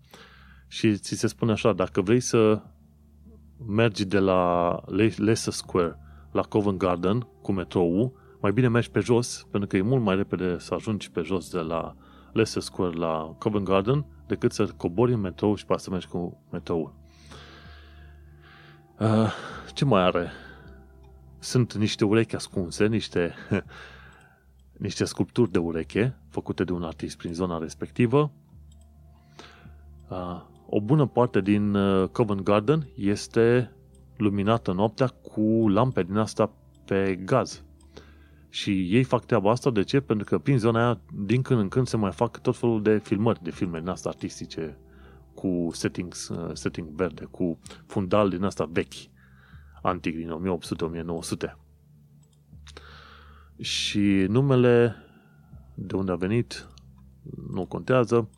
Și ți se spune așa, dacă vrei să mergi de la Leicester Square la Covent Garden cu metroul, mai bine mergi pe jos, pentru că e mult mai repede să ajungi pe jos de la Leicester Square la Covent Garden decât să cobori în metrou și poate să mergi cu metroul. Uh, ce mai are? Sunt niște urechi ascunse, niște, niște sculpturi de ureche făcute de un artist prin zona respectivă. Uh, o bună parte din uh, Covent Garden este luminată noaptea cu lampe din asta pe gaz. Și ei fac treaba asta, de ce? Pentru că prin zona aia, din când în când, se mai fac tot felul de filmări, de filme din asta artistice, cu settings, uh, setting verde, cu fundal din asta vechi, antic, din 1800-1900. Și numele de unde a venit nu contează,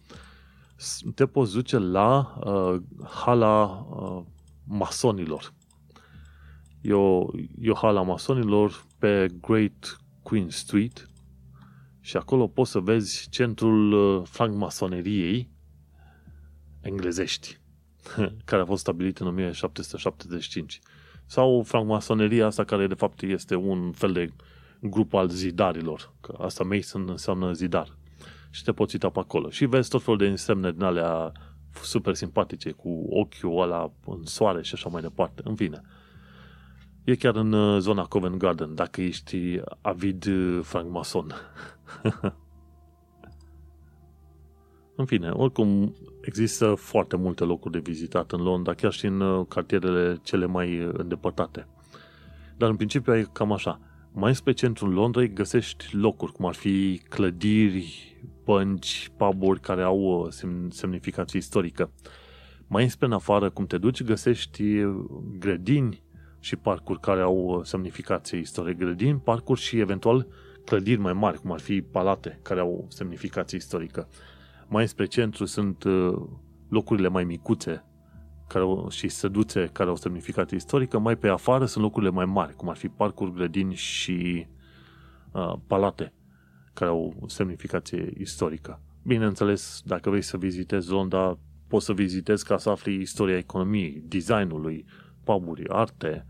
te poți duce la uh, hala uh, masonilor. E o, e o hala masonilor pe Great Queen Street și acolo poți să vezi centrul uh, francmasoneriei englezești, care a fost stabilit în 1775. Sau francmasoneria asta care de fapt este un fel de grup al zidarilor, că asta Mason înseamnă zidar. Și te poți uita pe acolo. Și vezi tot felul de însemne din alea super simpatice, cu ochiul ăla în soare și așa mai departe. În fine. E chiar în uh, zona Covent Garden, dacă ești avid uh, francmason. în fine, oricum există foarte multe locuri de vizitat în Londra, chiar și în uh, cartierele cele mai îndepărtate. Dar în principiu e cam așa. Mai spre centrul Londrei găsești locuri, cum ar fi clădiri, bănci, puburi care au semnificație istorică. Mai spre în afară, cum te duci, găsești grădini, și parcuri care au uh, semnificație istorică. Grădini, parcuri și eventual clădiri mai mari, cum ar fi palate, care au semnificație istorică. Mai spre centru sunt uh, locurile mai micuțe care au, și săduțe care au semnificație istorică, mai pe afară sunt locurile mai mari, cum ar fi parcuri, grădini și uh, palate care au semnificație istorică. Bineînțeles, dacă vrei să vizitezi Londra, poți să vizitezi ca să afli istoria economiei, designului, puburi, arte,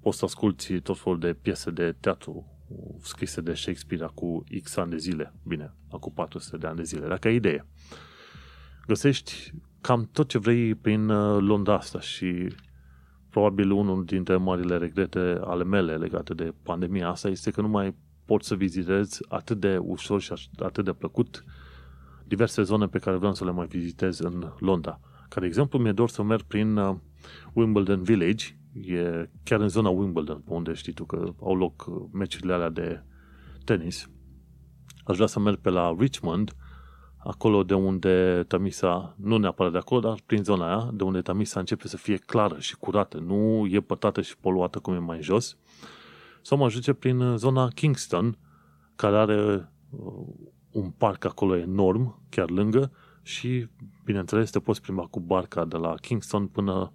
poți să asculti tot felul de piese de teatru scrise de Shakespeare cu X ani de zile. Bine, acum 400 de ani de zile, dacă ai idee. Găsești cam tot ce vrei prin uh, Londra asta și probabil unul dintre marile regrete ale mele legate de pandemia asta este că nu mai pot să vizitez atât de ușor și atât de plăcut diverse zone pe care vreau să le mai vizitez în Londra. Ca de exemplu, mi-e dor să merg prin uh, Wimbledon Village, e chiar în zona Wimbledon, pe unde știi tu că au loc uh, meciurile alea de tenis. Aș vrea să merg pe la Richmond, acolo de unde Tamisa, nu neapărat de acolo, dar prin zona aia, de unde Tamisa începe să fie clară și curată, nu e pătată și poluată cum e mai jos. Sau mă ajunge prin uh, zona Kingston, care are un parc acolo enorm, chiar lângă, și, bineînțeles, te poți plimba cu barca de la Kingston până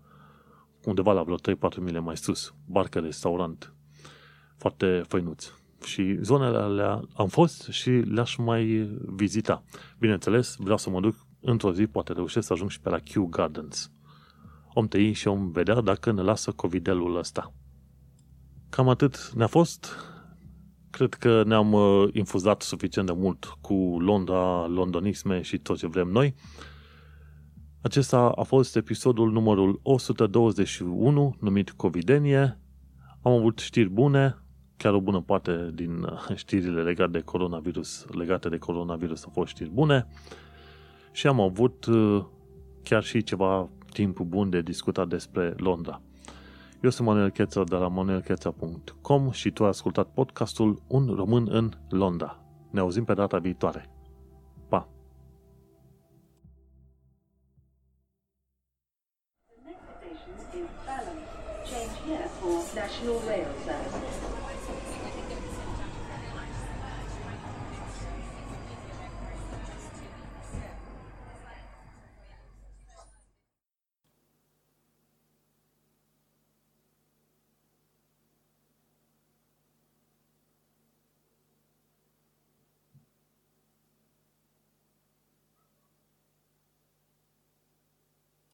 undeva la vreo 3-4 mile mai sus. Barca restaurant. Foarte făinuț. Și zonele alea am fost și le-aș mai vizita. Bineînțeles, vreau să mă duc într-o zi poate reușesc să ajung și pe la Kew Gardens. Om tăi și om vedea dacă ne lasă covidelul ăsta. Cam atât ne-a fost. Cred că ne-am uh, infuzat suficient de mult cu Londra, londonisme și tot ce vrem noi. Acesta a fost episodul numărul 121, numit Covidenie. Am avut știri bune, chiar o bună parte din uh, știrile legate de coronavirus, legate de coronavirus au fost știri bune și am avut uh, chiar și ceva timp bun de discutat despre Londra. Eu sunt Manuel Cheța de la manuelcheța.com și tu ai ascultat podcastul Un român în Londra. Ne auzim pe data viitoare. The next